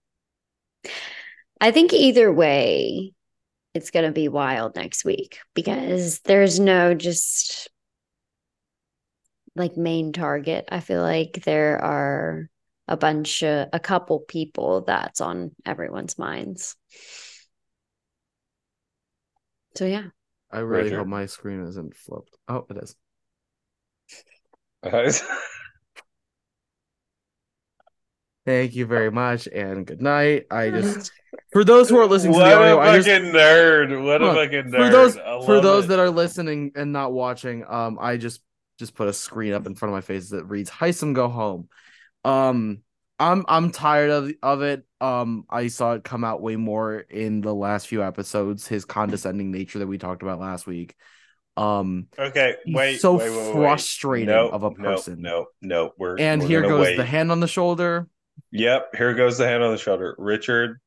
I think either way, it's gonna be wild next week because there's no just like main target. I feel like there are a bunch of a couple people that's on everyone's minds. So yeah. I really Richard. hope my screen isn't flipped. Oh, it is. Thank you very much and good night. I just for those who are listening to the audio, a I just fucking nerd! What a fucking nerd! for those for those it. that are listening and not watching, um, I just just put a screen up in front of my face that reads "Hisam go home." Um, I'm I'm tired of of it. Um, I saw it come out way more in the last few episodes. His condescending nature that we talked about last week. Um, Okay, wait. so wait, wait, frustrating No, of a person. No, no, we're and we're here goes wait. the hand on the shoulder. Yep, here goes the hand on the shoulder. Richard,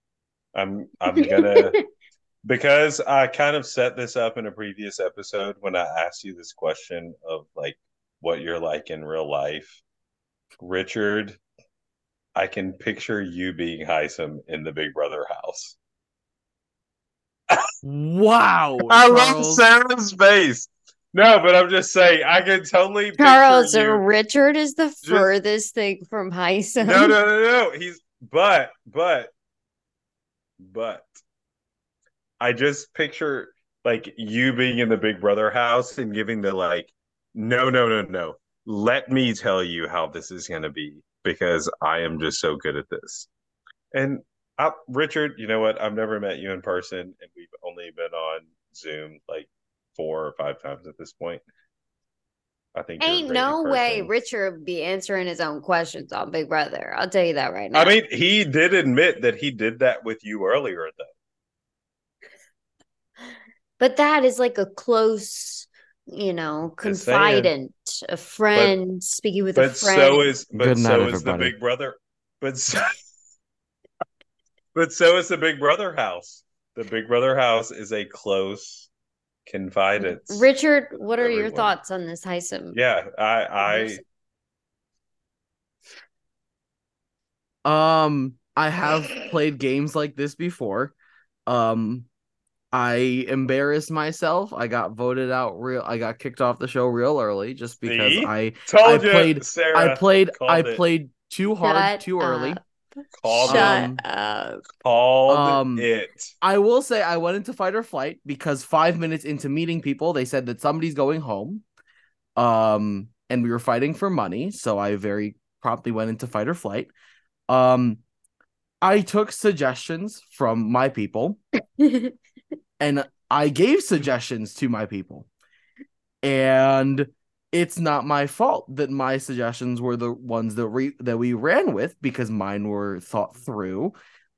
I'm I'm gonna because I kind of set this up in a previous episode when I asked you this question of like what you're like in real life. Richard, I can picture you being Hisam in the Big Brother house. Wow, I love Charles. Sarah's face. No, but I'm just saying I can totally picture Charles, you. Richard is the furthest thing from Hisam. No, no, no, no. He's but but but I just picture like you being in the Big Brother house and giving the like, no, no, no, no. Let me tell you how this is gonna be because I am just so good at this. And I, Richard, you know what? I've never met you in person, and we've only been on Zoom like four or five times at this point. I think Ain't no way. Richard would be answering his own questions on Big Brother. I'll tell you that right now. I mean, he did admit that he did that with you earlier, though. But that is like a close, you know, confidant, a friend speaking with a friend. But friend. so is but Good night, so is the. Big Brother. But so, but so is the Big Brother house. The Big Brother house is a close confidence. Richard, what are your thoughts on this Hisam? Yeah, I I Um, I have played games like this before. Um, I embarrassed myself. I got voted out real. I got kicked off the show real early just because See? I told I you, played- Sarah. I played called I it. played too hard Shut too early. up. Called Shut Um, up. called Um, it. I will say I went into fight or flight because five minutes into meeting people, they said that somebody's going home. Um, and we were fighting for money, so I very promptly went into fight or flight. Um, I took suggestions from my people and I gave suggestions to my people. And it's not my fault that my suggestions were the ones that we that we ran with because mine were thought through.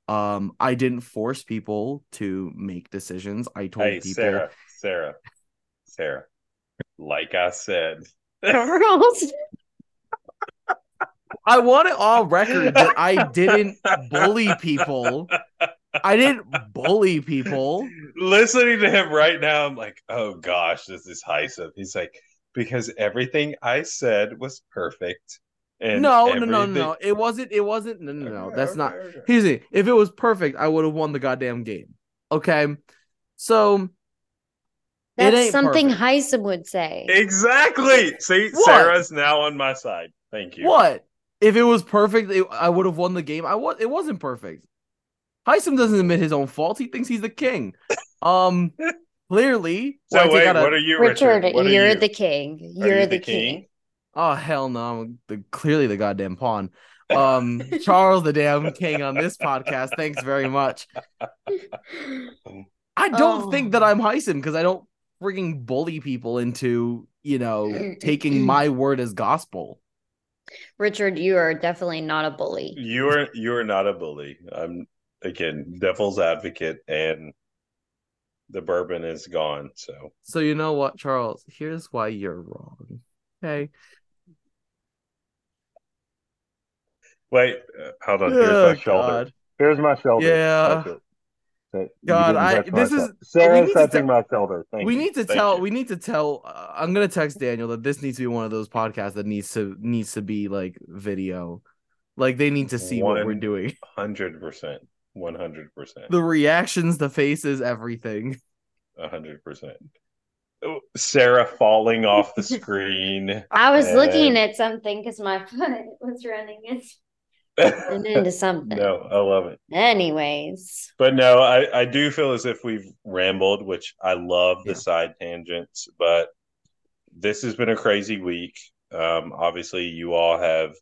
Um, I didn't force people to make decisions. I told Hey, people Sarah, Sarah, Sarah. Like I said. I want it all record that I didn't bully people. I didn't bully people. Listening to him right now, I'm like, oh gosh, this is Hisam. He's like, because everything I said was perfect. And no, everything... no, no, no, no. It wasn't. It wasn't. No, no, no. That's not. Here's it. If it was perfect, I would have won the goddamn game. Okay, so that's something Hisam would say. Exactly. See, what? Sarah's now on my side. Thank you. What? If it was perfect, it, I would have won the game. I was. It wasn't perfect. Hisam doesn't admit his own fault. He thinks he's the king. Um, clearly. So wait, what are you, Richard? Richard you're you? the king. You're you the, the king? king? Oh hell no! I'm the, clearly the goddamn pawn. Um, Charles, the damn king on this podcast. Thanks very much. I don't oh. think that I'm Hisam because I don't freaking bully people into you know taking my word as gospel. Richard, you are definitely not a bully. You are you are not a bully. I'm again devil's advocate, and the bourbon is gone. So so you know what, Charles? Here's why you're wrong. Okay, Wait, uh, hold on. Here's oh, my shoulder. God. Here's my shoulder. Yeah. God, I this is Sarah's touching my shoulder. Thank we you. need to Thank tell. You. We need to tell. Uh, I'm gonna text Daniel that this needs to be one of those podcasts that needs to needs to be like video. Like they need to see 100%, what we're doing. Hundred percent. One hundred percent. The reactions, the faces, everything. hundred percent. Sarah falling off the screen. I was and... looking at something because my foot was running into into something. No, I love it. Anyways. But no, I, I do feel as if we've rambled, which I love the yeah. side tangents, but this has been a crazy week. Um, obviously, you all have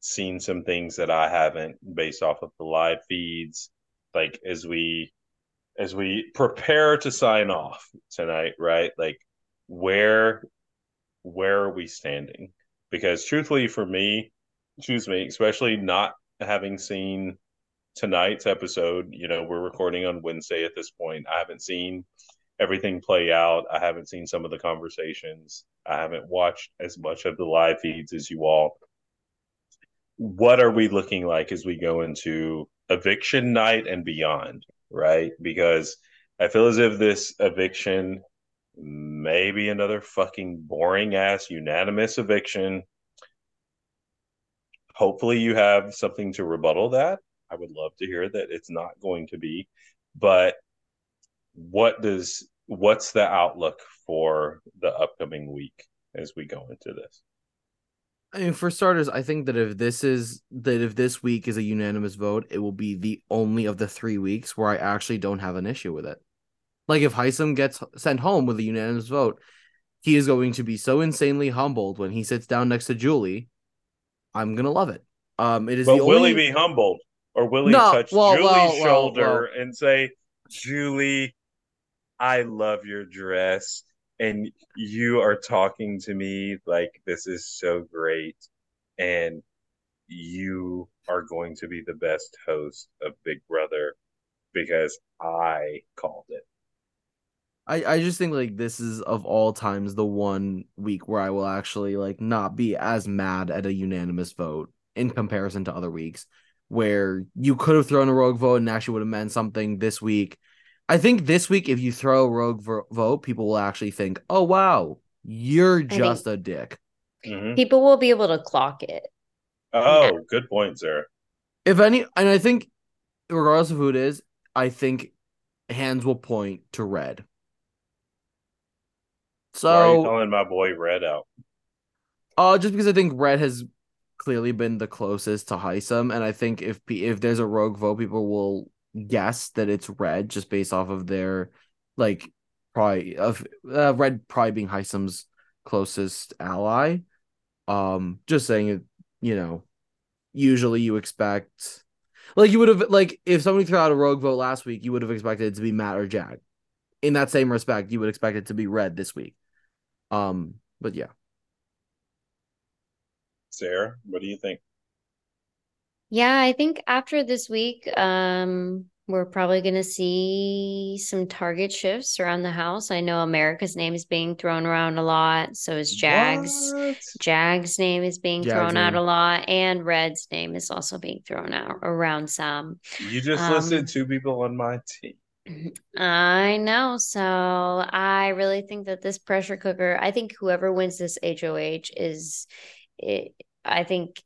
seen some things that I haven't based off of the live feeds. Like as we as we prepare to sign off tonight, right? Like where where are we standing? Because truthfully for me, excuse me, especially not having seen tonight's episode. You know, we're recording on Wednesday at this point. I haven't seen everything play out. I haven't seen some of the conversations. I haven't watched as much of the live feeds as you all. What are we looking like as we go into eviction night and beyond, right? Because I feel as if this eviction may be another fucking boring ass unanimous eviction hopefully you have something to rebuttal that. I would love to hear that it's not going to be. But what does what's the outlook for the upcoming week as we go into this? I mean, for starters, I think that if this is that if this week is a unanimous vote, it will be the only of the three weeks where I actually don't have an issue with it. Like if Hisam gets sent home with a unanimous vote, he is going to be so insanely humbled when he sits down next to Julie I'm gonna love it. Um, it is. But will only... he be humbled, or will he no, touch well, Julie's well, shoulder well, and say, "Julie, I love your dress, and you are talking to me like this is so great, and you are going to be the best host of Big Brother because I called it." I, I just think like this is of all times the one week where I will actually like not be as mad at a unanimous vote in comparison to other weeks where you could have thrown a rogue vote and actually would have meant something this week. I think this week if you throw a rogue vo- vote, people will actually think, "Oh wow, you're just a dick." Mm-hmm. People will be able to clock it. Oh, yeah. good point, Sarah. If any, and I think regardless of who it is, I think hands will point to red. So Why are you calling my boy Red out? Uh, just because I think Red has clearly been the closest to Hisam, and I think if if there's a rogue vote, people will guess that it's Red just based off of their like probably of uh, Red probably being Hisam's closest ally. Um, just saying it, you know, usually you expect like you would have like if somebody threw out a rogue vote last week, you would have expected it to be Matt or Jack. In that same respect, you would expect it to be Red this week. Um, but yeah. Sarah, what do you think? Yeah, I think after this week, um, we're probably going to see some target shifts around the house. I know America's name is being thrown around a lot. So is Jags. What? Jag's name is being Jag's thrown out a lot, and Red's name is also being thrown out around some. You just Um, listed two people on my team. I know. So I really think that this pressure cooker, I think whoever wins this HOH is it I think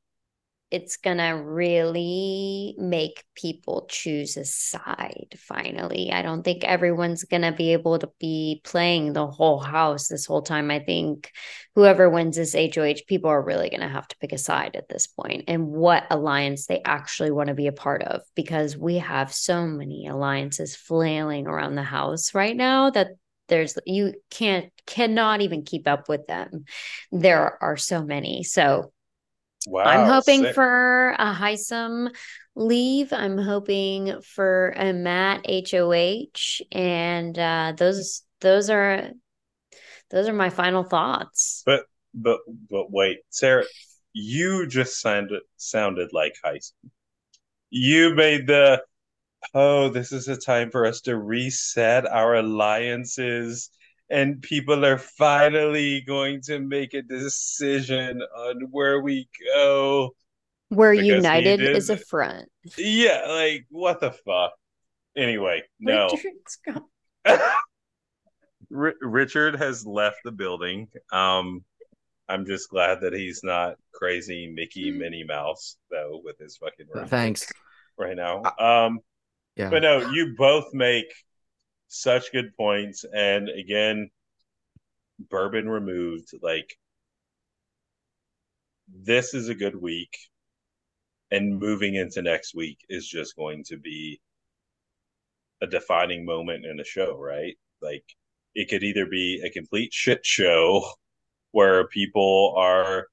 it's gonna really make people choose a side finally. I don't think everyone's gonna be able to be playing the whole house this whole time. I think whoever wins this HOH, people are really gonna have to pick a side at this point and what alliance they actually want to be a part of because we have so many alliances flailing around the house right now that there's you can't cannot even keep up with them. There are so many. So Wow. I'm hoping sick. for a Hisam leave. I'm hoping for a Matt HOH, and uh, those those are those are my final thoughts. But but but wait, Sarah, you just sounded sounded like Hisam. You made the oh, this is a time for us to reset our alliances, and people are finally going to make a decision on where we go. We're Because he united is a front. Yeah, like what the fuck? Anyway, no. Richard's gone. R- Richard has left the building. Um, I'm just glad that he's not crazy Mickey Minnie Mouse though with his fucking Thanks. right now. Um, Yeah. but no, you both make such good points, and again, bourbon removed. Like this is a good week, and moving into next week is just going to be a defining moment in a show, right? Like it could either be a complete shit show where people are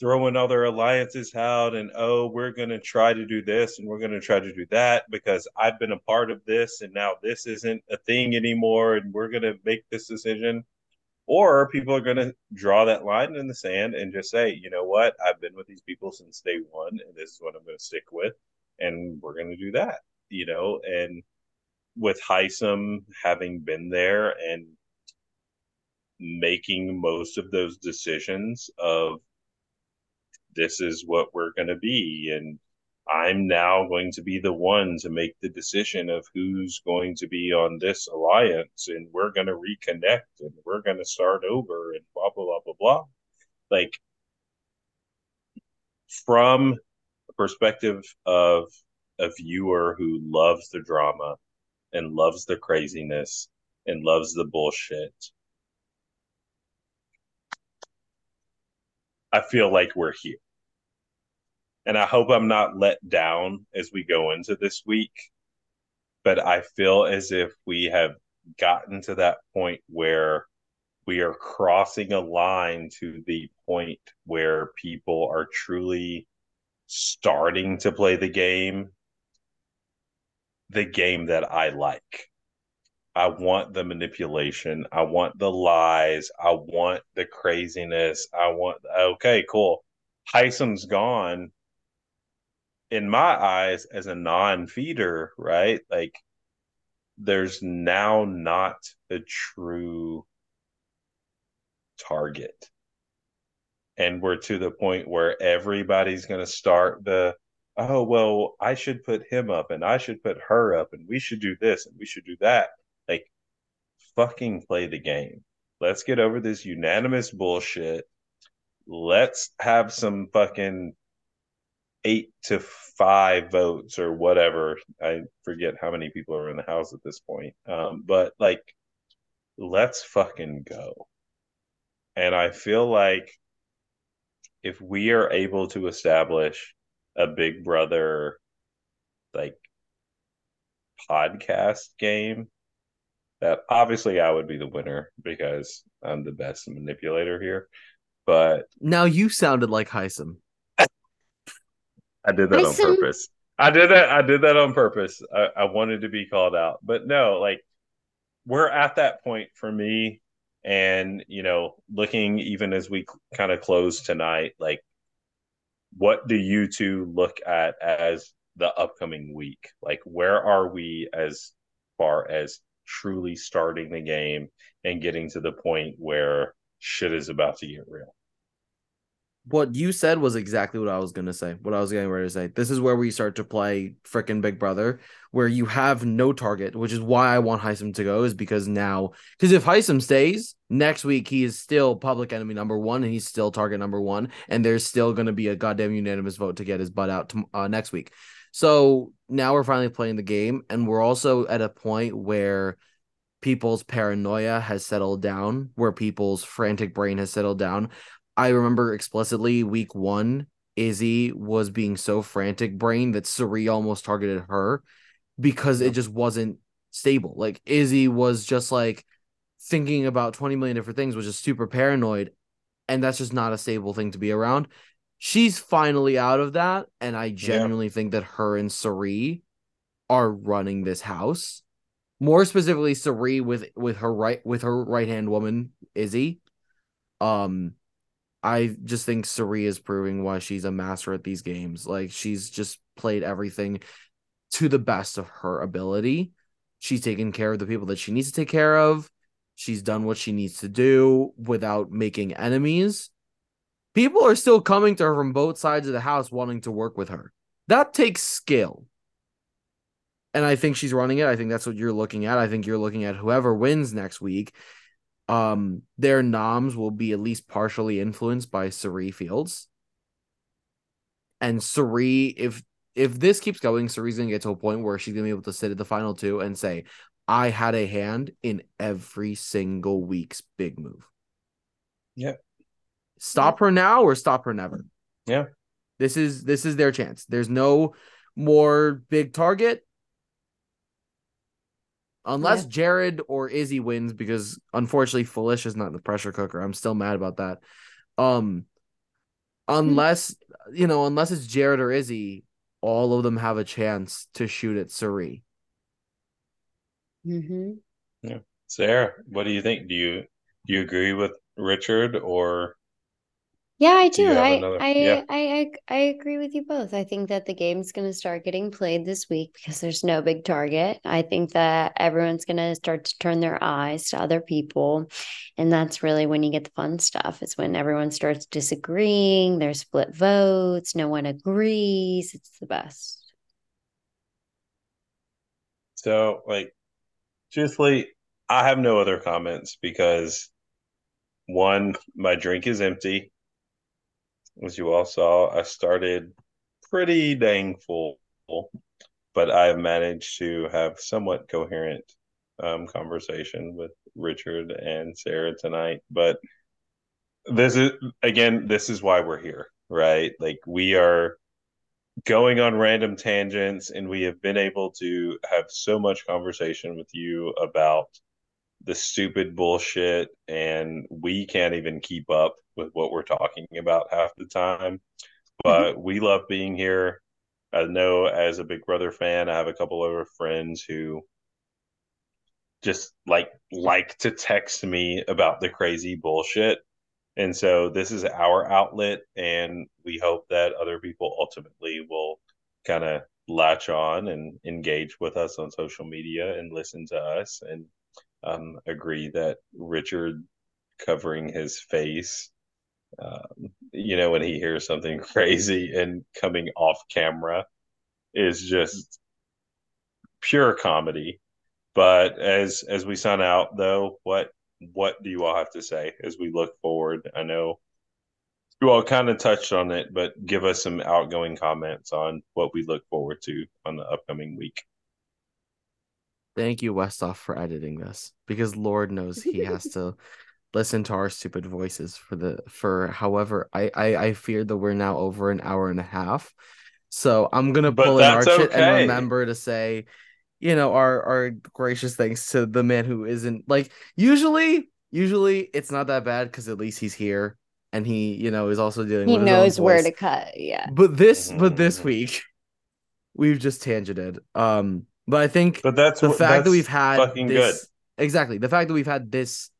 throwing other alliances out and oh we're going to try to do this and we're going to try to do that because i've been a part of this and now this isn't a thing anymore and we're going to make this decision. Or people are going to draw that line in the sand and just say you know what? I've been with these people since day one and this is what i'm going to stick with and we're going to do that you know? And with Hisam having been there and making most of those decisions of this is what we're going to be. And i'm now going to be the one to make the decision of who's going to be on this alliance and we're going to reconnect and we're going to start over and blah blah blah blah blah. Like from a perspective of a viewer who loves the drama and loves the craziness and loves the bullshit I feel like we're here. And I hope I'm not let down as we go into this week. But I feel as if we have gotten to that point where we are crossing a line to the point where people are truly starting to play the game, the game that I like. I want the manipulation. I want the lies. I want the craziness. I want, okay, cool. Hisam's gone. In my eyes, as a non feeder, right? Like, there's now not a true target. And we're to the point where everybody's going to start the, oh, well, I should put him up and I should put her up and we should do this and we should do that like fucking play the game. Let's get over this unanimous bullshit. Let's have some fucking eight to five votes or whatever. I forget how many people are in the house at this point. Um, but like, let's fucking go. And I feel like if we are able to establish a big brother like podcast game that obviously I would be the winner because I'm the best manipulator here. But Now you sounded like Hisam. I did that on purpose. I did that. I did that on purpose. I, I wanted to be called out, but no, like we're at that point for me. And you know, looking even as we kind of close tonight, like what do you two look at as the upcoming week? Like, where are we as far as truly starting the game and getting to the point where shit is about to get real? what you said was exactly what I was gonna say. What I was getting ready to say. This is where we start to play freaking Big Brother, where you have no target, which is why I want Hisam to go, is because now, because if Hisam stays next week, he is still public enemy number one, and he's still target number one, and there's still gonna be a goddamn unanimous vote to get his butt out to, uh, next week. So now we're finally playing the game, and we're also at a point where people's paranoia has settled down, where people's frantic brain has settled down. I remember explicitly week one, Izzy was being so frantic brain that Cirie almost targeted her because it just wasn't stable. Like Izzy was just like thinking about 20 million different things, was just super paranoid. And that's just not a stable thing to be around. She's finally out of that. And I genuinely yeah. think that her and Cirie are running this house. More specifically, Cirie with with her right with her right hand woman, Izzy. Um I just think Cirie is proving why she's a master at these games. Like she's just played everything to the best of her ability. She's taken care of the people that she needs to take care of. She's done what she needs to do without making enemies. People are still coming to her from both sides of the house wanting to work with her. That takes skill. And I think she's running it. I think that's what you're looking at. I think you're looking at whoever wins next week um their noms will be at least partially influenced by Cirie Fields. And Cirie, if if this keeps going, Cirie's gonna get to a point where she's gonna be able to sit at the final two and say, I had a hand in every single week's big move. Yeah. Stop her now or stop her never. Yeah. This is this is their chance. There's no more big target unless yeah. Jared or Izzy wins, because unfortunately Falicia's not in the pressure cooker. I'm still mad about that. Um, unless you know, unless it's Jared or Izzy, all of them have a chance to shoot at Cirie. Mm-hmm. Yeah, Sarah, what do you think? Do you do you agree with Richard or yeah, I do. do I, another... I, yeah. I, I, I agree with you both. I think that the game's going to start getting played this week because there's no big target. I think that everyone's going to start to turn their eyes to other people, and that's really when you get the fun stuff. It's when everyone starts disagreeing. There's split votes. No one agrees. It's the best. So, like, truthfully, I have no other comments because one, my drink is empty as you all saw, I started pretty dang full, but I have managed to have somewhat coherent um, conversation with Richard and Sarah tonight. But this is again, this is why we're here, right? Like we are going on random tangents, and we have been able to have so much conversation with you about the stupid bullshit and we can't even keep up with what we're talking about half the time. But mm-hmm. we love being here. I know as a big brother fan i have a couple other friends who just like like to text me about the crazy bullshit. And so this is our outlet and we hope that other people ultimately will kind of latch on and engage with us on social media and listen to us and um, agree that Richard covering his face, um, you know, when he hears something crazy and coming off camera is just pure comedy. But as as we sign out, though, what what do you all have to say as we look forward? I know you all kind of touched on it, but give us some outgoing comments on what we look forward to on the upcoming week. Thank you, Westoff, for editing this because Lord knows he has to listen to our stupid voices for the for however I I, I fear that we're now over an hour and a half. So I'm gonna pull an arch okay. and remember to say, you know, our our gracious thanks to the man who isn't like usually usually it's not that bad because at least he's here and he you know is also dealing he knows where to cut yeah but this but this mm-hmm. week we've just tangented um but I think but that's the what, fact that's that we've had fucking this, good. Exactly. The fact that we've had this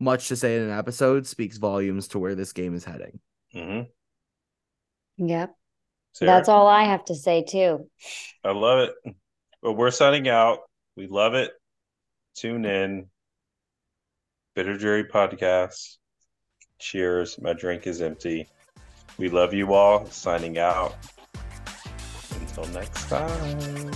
much to say in an episode speaks volumes to where this game is heading. Mm-hmm. Yep. Sarah? That's all I have to say too. I love it. But we're signing out. We love it. Tune in. Bitter Jury Podcast. Cheers. My drink is empty. We love you all. Signing out. Until next time.